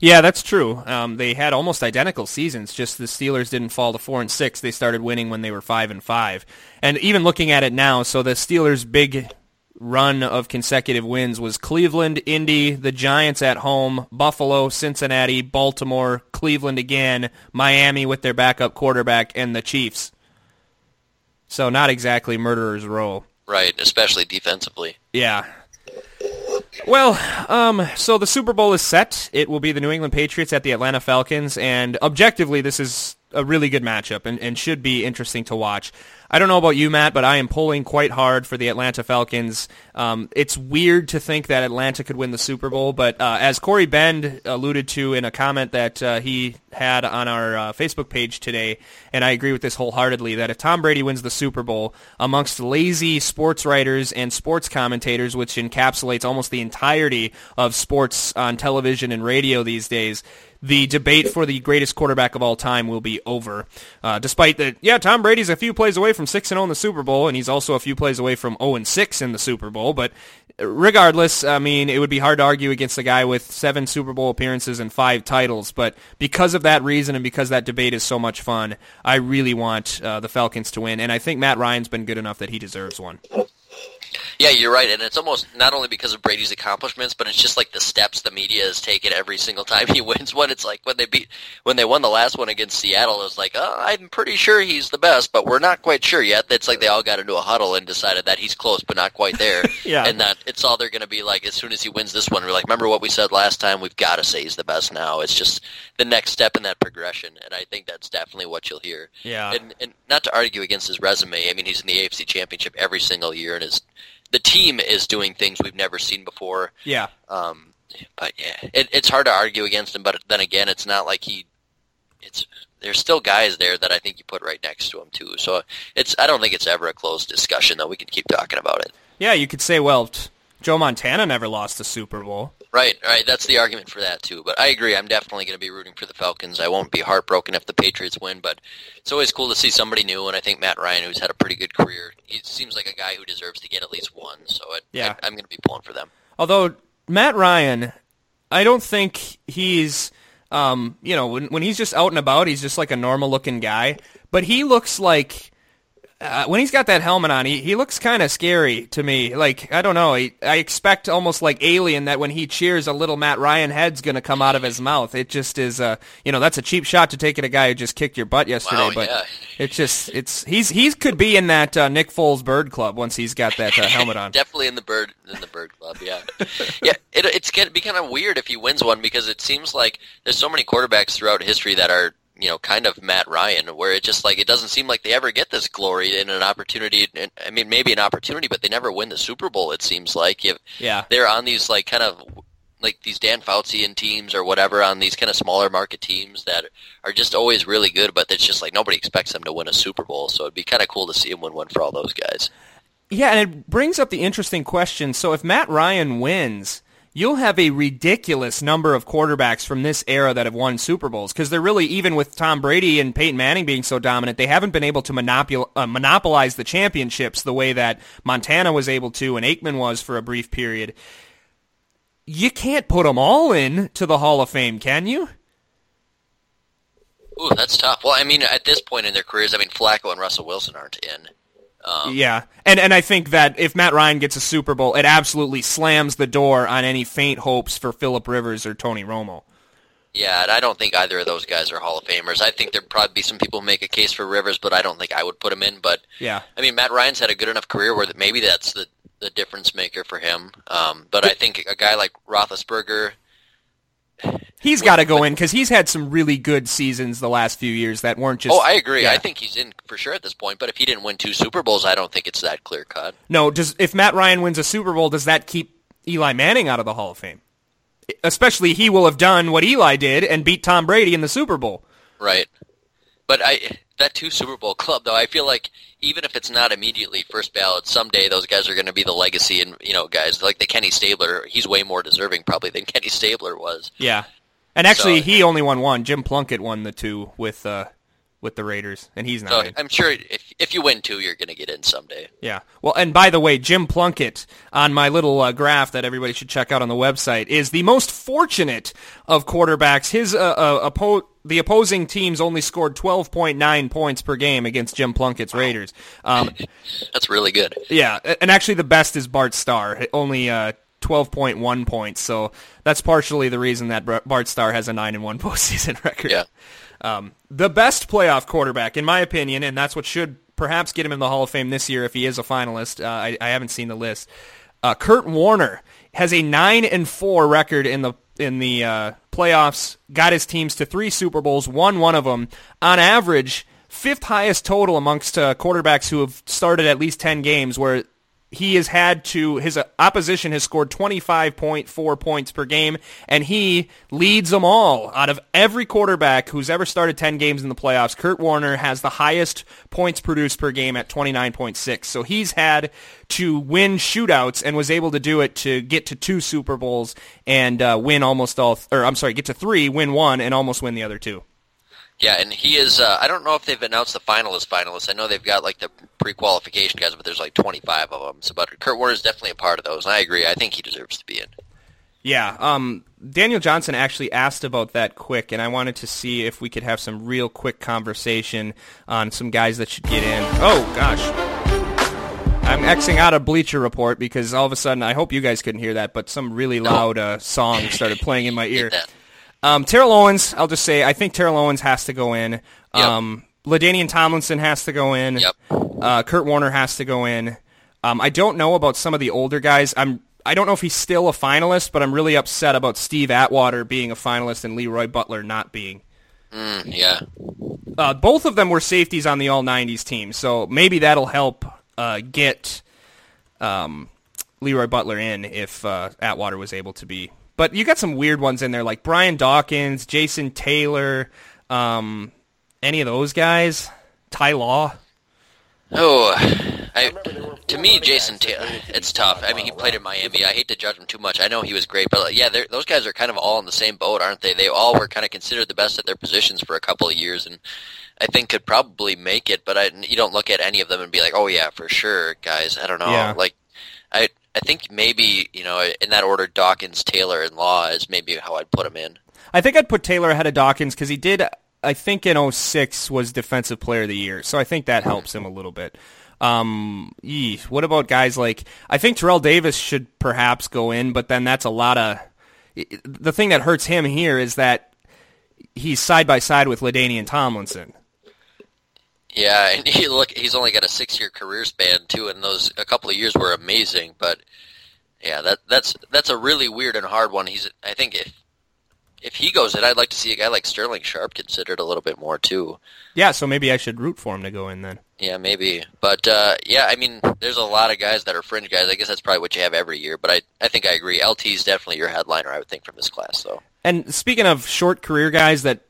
Yeah, that's true. Um, they had almost identical seasons. Just the Steelers didn't fall to four and six. They started winning when they were five and five. And even looking at it now, so the Steelers' big run of consecutive wins was Cleveland, Indy, the Giants at home, Buffalo, Cincinnati, Baltimore, Cleveland again, Miami with their backup quarterback, and the Chiefs. So not exactly murderer's row. Right, especially defensively. Yeah. Well, um, so the Super Bowl is set. It will be the New England Patriots at the Atlanta Falcons, and objectively, this is a really good matchup and, and should be interesting to watch. I don't know about you, Matt, but I am pulling quite hard for the Atlanta Falcons. Um, it's weird to think that Atlanta could win the Super Bowl, but uh, as Corey Bend alluded to in a comment that uh, he had on our uh, Facebook page today, and I agree with this wholeheartedly, that if Tom Brady wins the Super Bowl, amongst lazy sports writers and sports commentators, which encapsulates almost the entirety of sports on television and radio these days, the debate for the greatest quarterback of all time will be over. Uh, despite that, yeah, Tom Brady's a few plays away from six and zero in the Super Bowl, and he's also a few plays away from zero and six in the Super Bowl. But regardless, I mean, it would be hard to argue against a guy with seven Super Bowl appearances and five titles. But because of that reason, and because that debate is so much fun, I really want uh, the Falcons to win, and I think Matt Ryan's been good enough that he deserves one. Yeah, you're right, and it's almost not only because of Brady's accomplishments, but it's just like the steps the media has taken every single time he wins one. It's like when they beat when they won the last one against Seattle, it was like, oh, I'm pretty sure he's the best, but we're not quite sure yet. It's like they all got into a huddle and decided that he's close, but not quite there. Yeah. and that it's all they're going to be like as soon as he wins this one. We're like, remember what we said last time? We've got to say he's the best now. It's just the next step in that progression, and I think that's definitely what you'll hear. Yeah. And and not to argue against his resume. I mean, he's in the AFC Championship every single year, and his the team is doing things we've never seen before. Yeah. Um, but yeah, it, it's hard to argue against him. But then again, it's not like he. It's there's still guys there that I think you put right next to him too. So it's I don't think it's ever a closed discussion though. We can keep talking about it. Yeah, you could say, well, t- Joe Montana never lost a Super Bowl. Right, right. That's the argument for that too. But I agree. I'm definitely going to be rooting for the Falcons. I won't be heartbroken if the Patriots win, but it's always cool to see somebody new. And I think Matt Ryan, who's had a pretty good career, he seems like a guy who deserves to get at least one. So it, Yeah. I, I'm going to be pulling for them. Although Matt Ryan, I don't think he's, um, you know, when, when he's just out and about, he's just like a normal looking guy. But he looks like uh, when he's got that helmet on, he, he looks kind of scary to me. Like I don't know, he, I expect almost like Alien that when he cheers, a little Matt Ryan head's gonna come out of his mouth. It just is, uh, you know, that's a cheap shot to take at a guy who just kicked your butt yesterday. Wow, but yeah. it's just, it's he's he's could be in that uh, Nick Foles Bird Club once he's got that uh, helmet on. Definitely in the bird in the bird club. Yeah, yeah. It, it's going to be kind of weird if he wins one because it seems like there's so many quarterbacks throughout history that are you know kind of Matt Ryan, where it just like it doesn't seem like they ever get this glory and an opportunity. And, I mean, maybe an opportunity, but they never win the Super Bowl. It seems like you, Yeah. they're on these like kind of like these Dan Foutsian teams or whatever on these kind of smaller market teams that are just always really good, but it's just like nobody expects them to win a Super Bowl. So it'd be kind of cool to see him win one for all those guys. Yeah, and it brings up the interesting question. So if Matt Ryan wins, you'll have a ridiculous number of quarterbacks from this era that have won Super Bowls because they're really even with Tom Brady and Peyton Manning being so dominant, they haven't been able to monopol- uh, monopolize the championships the way that Montana was able to and Aikman was for a brief period. You can't put them all in to the Hall of Fame, can you? Ooh, that's tough. Well, I mean, at this point in their careers, I mean, Flacco and Russell Wilson aren't in. Um, yeah, and and I think that if Matt Ryan gets a Super Bowl, it absolutely slams the door on any faint hopes for Philip Rivers or Tony Romo. Yeah, and I don't think either of those guys are Hall of Famers. I think there'd probably be some people who make a case for Rivers, but I don't think I would put him in. But yeah, I mean, Matt Ryan's had a good enough career where that maybe that's the the difference maker for him. Um, but I think a guy like Roethlisberger He's got to go in because he's had some really good seasons the last few years that weren't just. Oh, I agree. Yeah. I think he's in for sure at this point. But if he didn't win two Super Bowls, I don't think it's that clear cut. No, does if Matt Ryan wins a Super Bowl, does that keep Eli Manning out of the Hall of Fame? Especially, he will have done what Eli did and beat Tom Brady in the Super Bowl. Right. But I that two Super Bowl club though, I feel like even if it's not immediately first ballot, someday those guys are going to be the legacy and you know guys like the Kenny Stabler. He's way more deserving probably than Kenny Stabler was. Yeah, and actually, So- he only won one. Jim Plunkett won the two with uh, with the Raiders, and he's not. So in. I'm sure if if you win two, you're going to get in someday. Yeah. Well, and by the way, Jim Plunkett on my little uh, graph that everybody should check out on the website is the most fortunate of quarterbacks. His uh, uh, oppo- the opposing teams only scored 12.9 points per game against Jim Plunkett's Raiders. Um, That's really good. yeah, and actually the best is Bart Starr, only uh, 12.1 points. So that's partially the reason that Bart Starr has a 9 and 1 postseason record. Yeah. Um, the best playoff quarterback, in my opinion, and that's what should perhaps get him in the Hall of Fame this year if he is a finalist. Uh, I, I haven't seen the list. Uh, Kurt Warner has a nine and four record in the in the uh, playoffs. Got his teams to three Super Bowls, won one of them. On average, fifth highest total amongst uh, quarterbacks who have started at least ten games, where he has had to his opposition has scored 25.4 points per game and he leads them all out of every quarterback who's ever started 10 games in the playoffs. Kurt Warner has the highest points produced per game at 29.6 so he's had to win shootouts and was able to do it to get to two Super Bowls and uh, win almost all or I'm sorry get to 3 win one and almost win the other two Yeah, and he is. Uh, I don't know if they've announced the finalist finalists. I know they've got like the pre-qualification guys, but there's like 25 of them. So, but Kurt Warner is definitely a part of those, and I agree. I think he deserves to be in. Yeah, um, Daniel Johnson actually asked about that quick, and I wanted to see if we could have some real quick conversation on some guys that should get in. Oh gosh, I'm Xing out a Bleacher Report because all of a sudden, I hope you guys couldn't hear that, but some really loud uh, song started playing in my ear. Um, Terrell Owens, I'll just say, I think Terrell Owens has to go in. Um, LaDainian Tomlinson has to go in. Yep. Uh, Kurt Warner has to go in. Um, I don't know about some of the older guys. I'm I don't know if he's still a finalist, but I'm really upset about Steve Atwater being a finalist and LeRoy Butler not being. Mm, yeah. Uh, both of them were safeties on the All 90s team, so maybe that'll help uh, get um, LeRoy Butler in if uh, Atwater was able to be. But you got some weird ones in there, like Brian Dawkins, Jason Taylor, um, any of those guys, Ty Law. Oh, I, to me, Jason Taylor, it's tough. I mean, he played in Miami. I hate to judge him too much. I know he was great, but yeah, those guys are kind of all in the same boat, aren't they? They all were kind of considered the best at their positions for a couple of years, and I think could probably make it. But I, you don't look at any of them and be like, oh yeah, for sure, guys. I don't know. Yeah. Like, I, I think maybe you know in that order, Dawkins, Taylor, and Law is maybe how I'd put them in. I think I'd put Taylor ahead of Dawkins because he did, I think in 06 was Defensive Player of the Year. So I think that helps him a little bit. Um, what about guys like, I think Terrell Davis should perhaps go in, but then that's a lot of, the thing that hurts him here is that he's side by side with LaDainian Tomlinson. Yeah, and he look he's only got a six year career span too, and those a couple of years were amazing. But yeah, that that's that's a really weird and hard one. He's I think if if he goes in, I'd like to see a guy like Sterling Sharpe considered a little bit more too. Yeah, so maybe I should root for him to go in then. Yeah, maybe. But uh, yeah, I mean, there's a lot of guys that are fringe guys. I guess that's probably what you have every year. But I, I think I agree. LT is definitely your headliner. I would think from this class. So. And speaking of short career guys that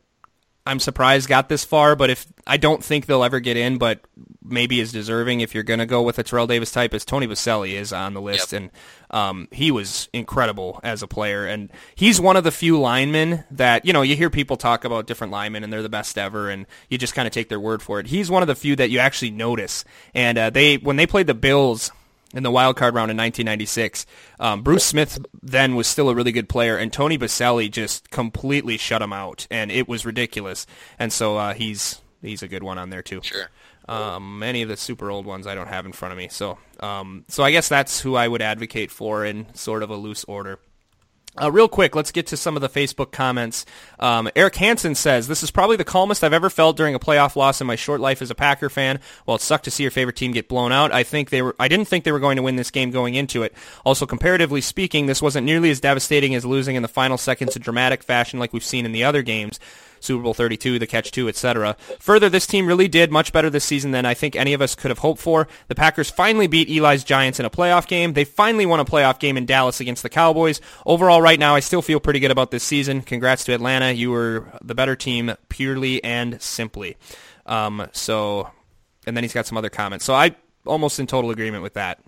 I'm surprised got this far, but if I don't think they'll ever get in, but maybe is deserving if you're going to go with a Terrell Davis type, is Tony Boselli is on the list, Yep. and um, he was incredible as a player, and he's one of the few linemen that you know you hear people talk about different linemen and they're the best ever, and you just kind of take their word for it. He's one of the few that you actually notice, and uh, they when they played the Bills in the wild card round in 1996. Um, Bruce Smith then was still a really good player, and Tony Boselli just completely shut him out, and it was ridiculous. And so uh, he's he's a good one on there too. Sure. Um, many of the super old ones I don't have in front of me, so um, so I guess that's who I would advocate for in sort of a loose order. Uh, real quick, let's get to some of the Facebook comments. Um, Eric Hansen says, This is probably the calmest I've ever felt during a playoff loss in my short life as a Packer fan. While it sucked to see your favorite team get blown out, I think they were I didn't think they were going to win this game going into it. Also, comparatively speaking, this wasn't nearly as devastating as losing in the final seconds in dramatic fashion like we've seen in the other games. Super Bowl 32, the catch 2, etc. Further, this team really did much better this season than I think any of us could have hoped for. The Packers finally beat Eli's Giants in a playoff game. They finally won a playoff game in Dallas against the Cowboys. Overall, right now, I still feel pretty good about this season. Congrats to Atlanta. You were the better team purely and simply. Um, so, and then he's got some other comments. So I almost in total agreement with that.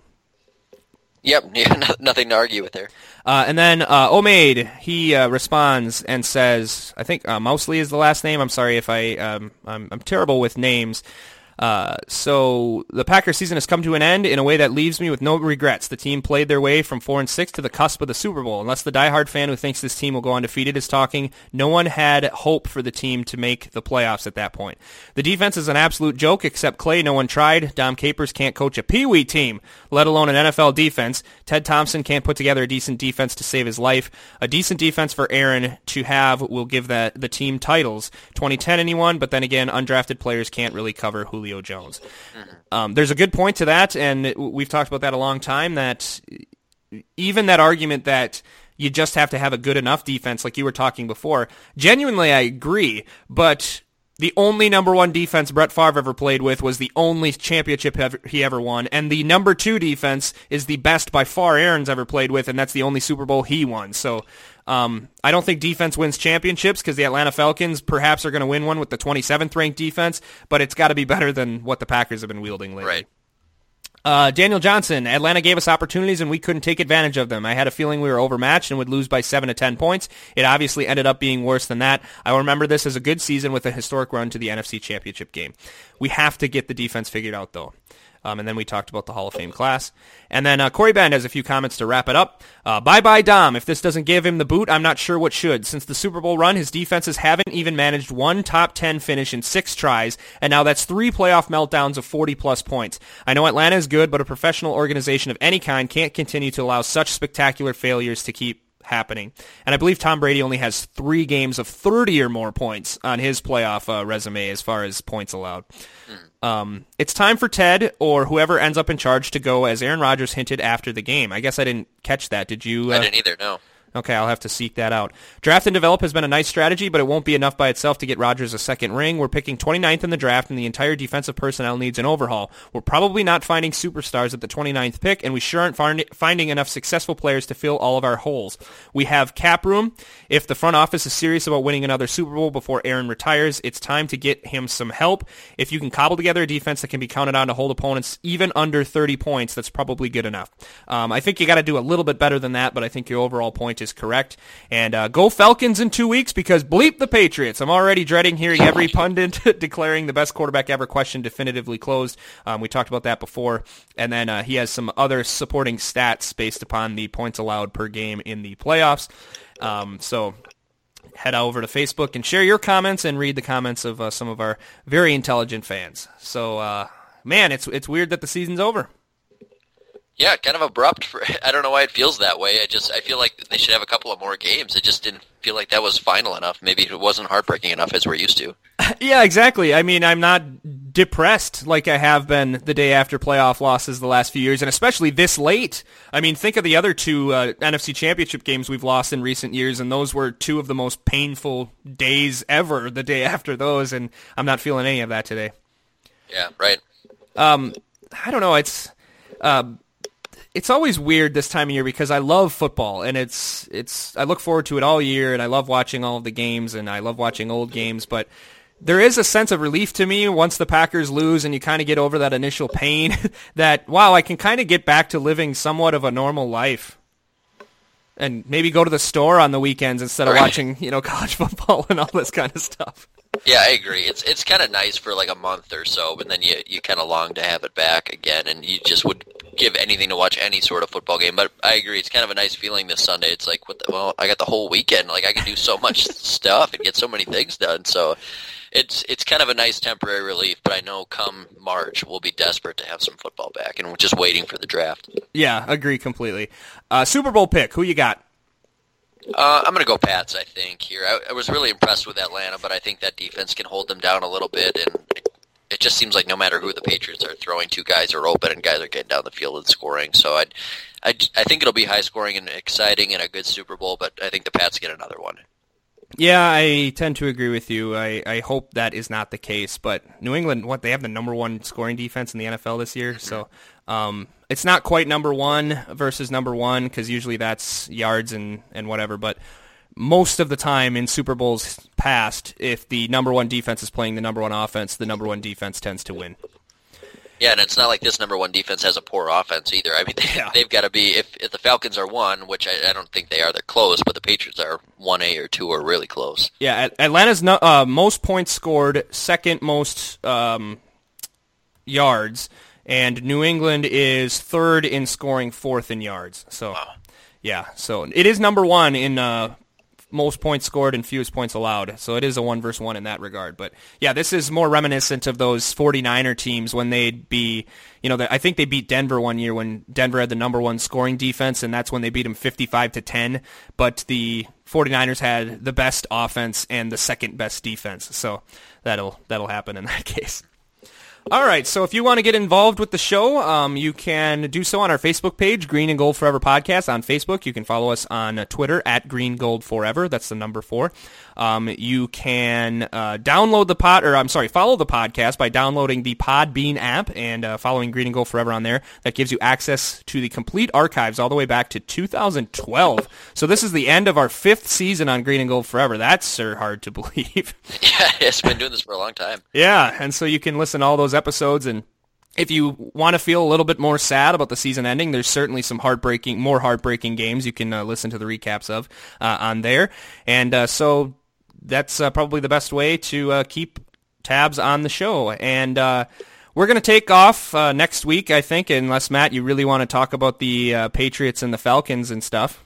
Yep. Yeah, no- nothing to argue with there. Uh, and then uh, Omaid, he uh, responds and says, I think uh, Mousley is the last name. I'm sorry if I, um, I'm, I'm terrible with names. Uh, so the Packers season has come to an end in a way that leaves me with no regrets. The team played their way from four and six to the cusp of the Super Bowl. Unless the diehard fan who thinks this team will go undefeated is talking, no one had hope for the team to make the playoffs at that point. The defense is an absolute joke, except Clay. No one tried. Dom Capers can't coach a Pee Wee team, let alone an NFL defense. Ted Thompson can't put together a decent defense to save his life. A decent defense for Aaron to have will give that the team titles. 2010 anyone, but then again, undrafted players can't really cover Julio Jones. Um, there's a good point to that, and we've talked about that a long time. That even that argument that you just have to have a good enough defense, like you were talking before, genuinely I agree, but the only number one defense Brett Favre ever played with was the only championship he ever won, and the number two defense is the best by far Aaron's ever played with, and that's the only Super Bowl he won. So um, I don't think defense wins championships because the Atlanta Falcons perhaps are going to win one with the 27th ranked defense, but it's got to be better than what the Packers have been wielding lately. Right. Uh, Daniel Johnson, Atlanta gave us opportunities and we couldn't take advantage of them. I had a feeling we were overmatched and would lose by 7 to 10 points. It obviously ended up being worse than that. I remember this as a good season with a historic run to the NFC Championship game. We have to get the defense figured out though. Um, and then we talked about the Hall of Fame class. And then uh, Corey Band has a few comments to wrap it up. Uh, bye-bye, Dom. If this doesn't give him the boot, I'm not sure what should. Since the Super Bowl run, his defenses haven't even managed one top 10 finish in six tries, and now that's three playoff meltdowns of 40-plus points. I know Atlanta is good, but a professional organization of any kind can't continue to allow such spectacular failures to keep happening. And I believe Tom Brady only has three games of 30 or more points on his playoff uh, resume as far as points allowed. Um, it's time for Ted or whoever ends up in charge to go, as Aaron Rodgers hinted after the game. I guess I didn't catch that. Did you? I Uh, didn't either. No. Okay, I'll have to seek that out. Draft and develop has been a nice strategy, but it won't be enough by itself to get Rodgers a second ring. We're picking 29th in the draft, and the entire defensive personnel needs an overhaul. We're probably not finding superstars at the 29th pick, and we sure aren't find- finding enough successful players to fill all of our holes. We have cap room. If the front office is serious about winning another Super Bowl before Aaron retires, it's time to get him some help. If you can cobble together a defense that can be counted on to hold opponents even under 30 points, that's probably good enough. Um, I think you got to do a little bit better than that, but I think your overall point is correct. And uh, go Falcons in two weeks because bleep the Patriots. I'm already dreading hearing every pundit declaring the best quarterback ever question definitively closed. Um, we talked about that before. And then uh, he has some other supporting stats based upon the points allowed per game in the playoffs. Um, so head over to Facebook and share your comments and read the comments of uh, some of our very intelligent fans. So, uh, man, it's it's weird that the season's over. Yeah, kind of abrupt. For, I don't know why it feels that way. I just I feel like they should have a couple of more games. It just didn't feel like that was final enough. Maybe it wasn't heartbreaking enough as we're used to. Yeah, exactly. I mean, I'm not depressed like I have been the day after playoff losses the last few years, and especially this late. I mean, think of the other two uh, NFC Championship games we've lost in recent years, and those were two of the most painful days ever. The day after those, and I'm not feeling any of that today. Yeah, right. Um, I don't know. It's uh, it's always weird this time of year because I love football and it's it's I look forward to it all year and I love watching all of the games and I love watching old games, but there is a sense of relief to me once the Packers lose and you kind of get over that initial pain that wow, I can kind of get back to living somewhat of a normal life. And maybe go to the store on the weekends instead of Right. watching, you know, college football and all this kind of stuff. Yeah, I agree. It's it's kind of nice for like a month or so, but then you you kind of long to have it back again, and you just would give anything to watch any sort of football game. But I agree, it's kind of a nice feeling this Sunday. It's like, what the, well, I got the whole weekend. Like I can do so much stuff and get so many things done. So it's it's kind of a nice temporary relief. But I know come March we'll be desperate to have some football back, and we're just waiting for the draft. Yeah, agree completely. Uh, Super Bowl pick, who you got? Uh, I'm going to go Pats. I think here. I, I was really impressed with Atlanta, but I think that defense can hold them down a little bit, and it, just seems like no matter who the Patriots are throwing to, guys are open and guys are getting down the field and scoring. So I, I, I think it'll be high scoring and exciting and a good Super Bowl, but I think the Pats get another one. Yeah, I tend to agree with you. I, I hope that is not the case. But New England, what they have the number one scoring defense in the NFL this year, so um, it's not quite number one versus number one because usually that's yards and and whatever. But most of the time in Super Bowls past, if the number one defense is playing the number one offense, the number one defense tends to win. Yeah, and it's not like this number one defense has a poor offense either. I mean, they, Yeah. they've got to be if if the Falcons are one, which I, I don't think they are, they're close, but the Patriots are one A or two are really close. Yeah, Atlanta's no, uh, most points scored, second most um, yards, and New England is third in scoring, fourth in yards. So, yeah, so it is number one in uh, most points scored and fewest points allowed. So it is a one versus one in that regard. But yeah, this is more reminiscent of those 49er teams when they'd be, you know, I think they beat Denver one year when Denver had the number one scoring defense, and that's when they beat them 55 to 10. But the 49ers had the best offense and the second best defense. So that'll that'll happen in that case. All right, so if you want to get involved with the show, um, you can do so on our Facebook page, Green and Gold Forever Podcast on Facebook. You can follow us on uh, Twitter at Green Gold Forever. That's the number four. Um, you can uh, download the pod, or I'm sorry, follow the podcast by downloading the Podbean app and uh, following Green and Gold Forever on there. That gives you access to the complete archives all the way back to 2012. So this is the end of our fifth season on Green and Gold Forever. That's sir hard to believe. Yeah, it's been doing this for a long time. Yeah, and so you can listen to all those episodes and if you want to feel a little bit more sad about the season ending, there's certainly some heartbreaking, more heartbreaking games you can uh, listen to the recaps of uh, on there. And uh, so that's uh, probably the best way to uh, keep tabs on the show. And uh, we're going to take off next week, I think, unless, Matt, you really want to talk about the Patriots and the Falcons and stuff.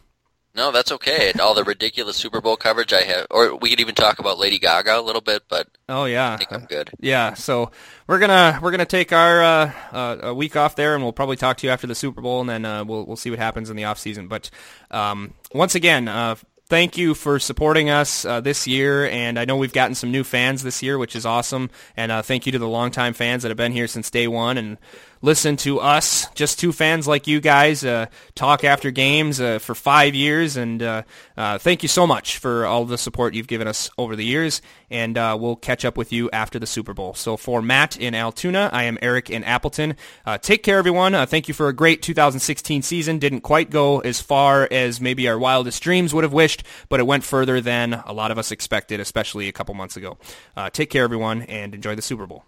No, that's okay. All the ridiculous Super Bowl coverage I have, or we could even talk about Lady Gaga a little bit, but Oh, yeah. I think I'm good. Yeah, so we're gonna we're gonna take our uh, uh, a week off there, and we'll probably talk to you after the Super Bowl, and then uh, we'll we'll see what happens in the off season. But um, once again, uh, thank you for supporting us uh, this year, and I know we've gotten some new fans this year, which is awesome. And uh, thank you to the longtime fans that have been here since day one and listen to us, just two fans like you guys, uh, talk after games uh, for five years. And uh, uh, thank you so much for all the support you've given us over the years. And uh, we'll catch up with you after the Super Bowl. So for Matt in Altoona, I am Eric in Appleton. Uh, take care, everyone. Thank you for a great 2016 season. Didn't quite go as far as maybe our wildest dreams would have wished, but it went further than a lot of us expected, especially a couple months ago. Take care, everyone, and enjoy the Super Bowl.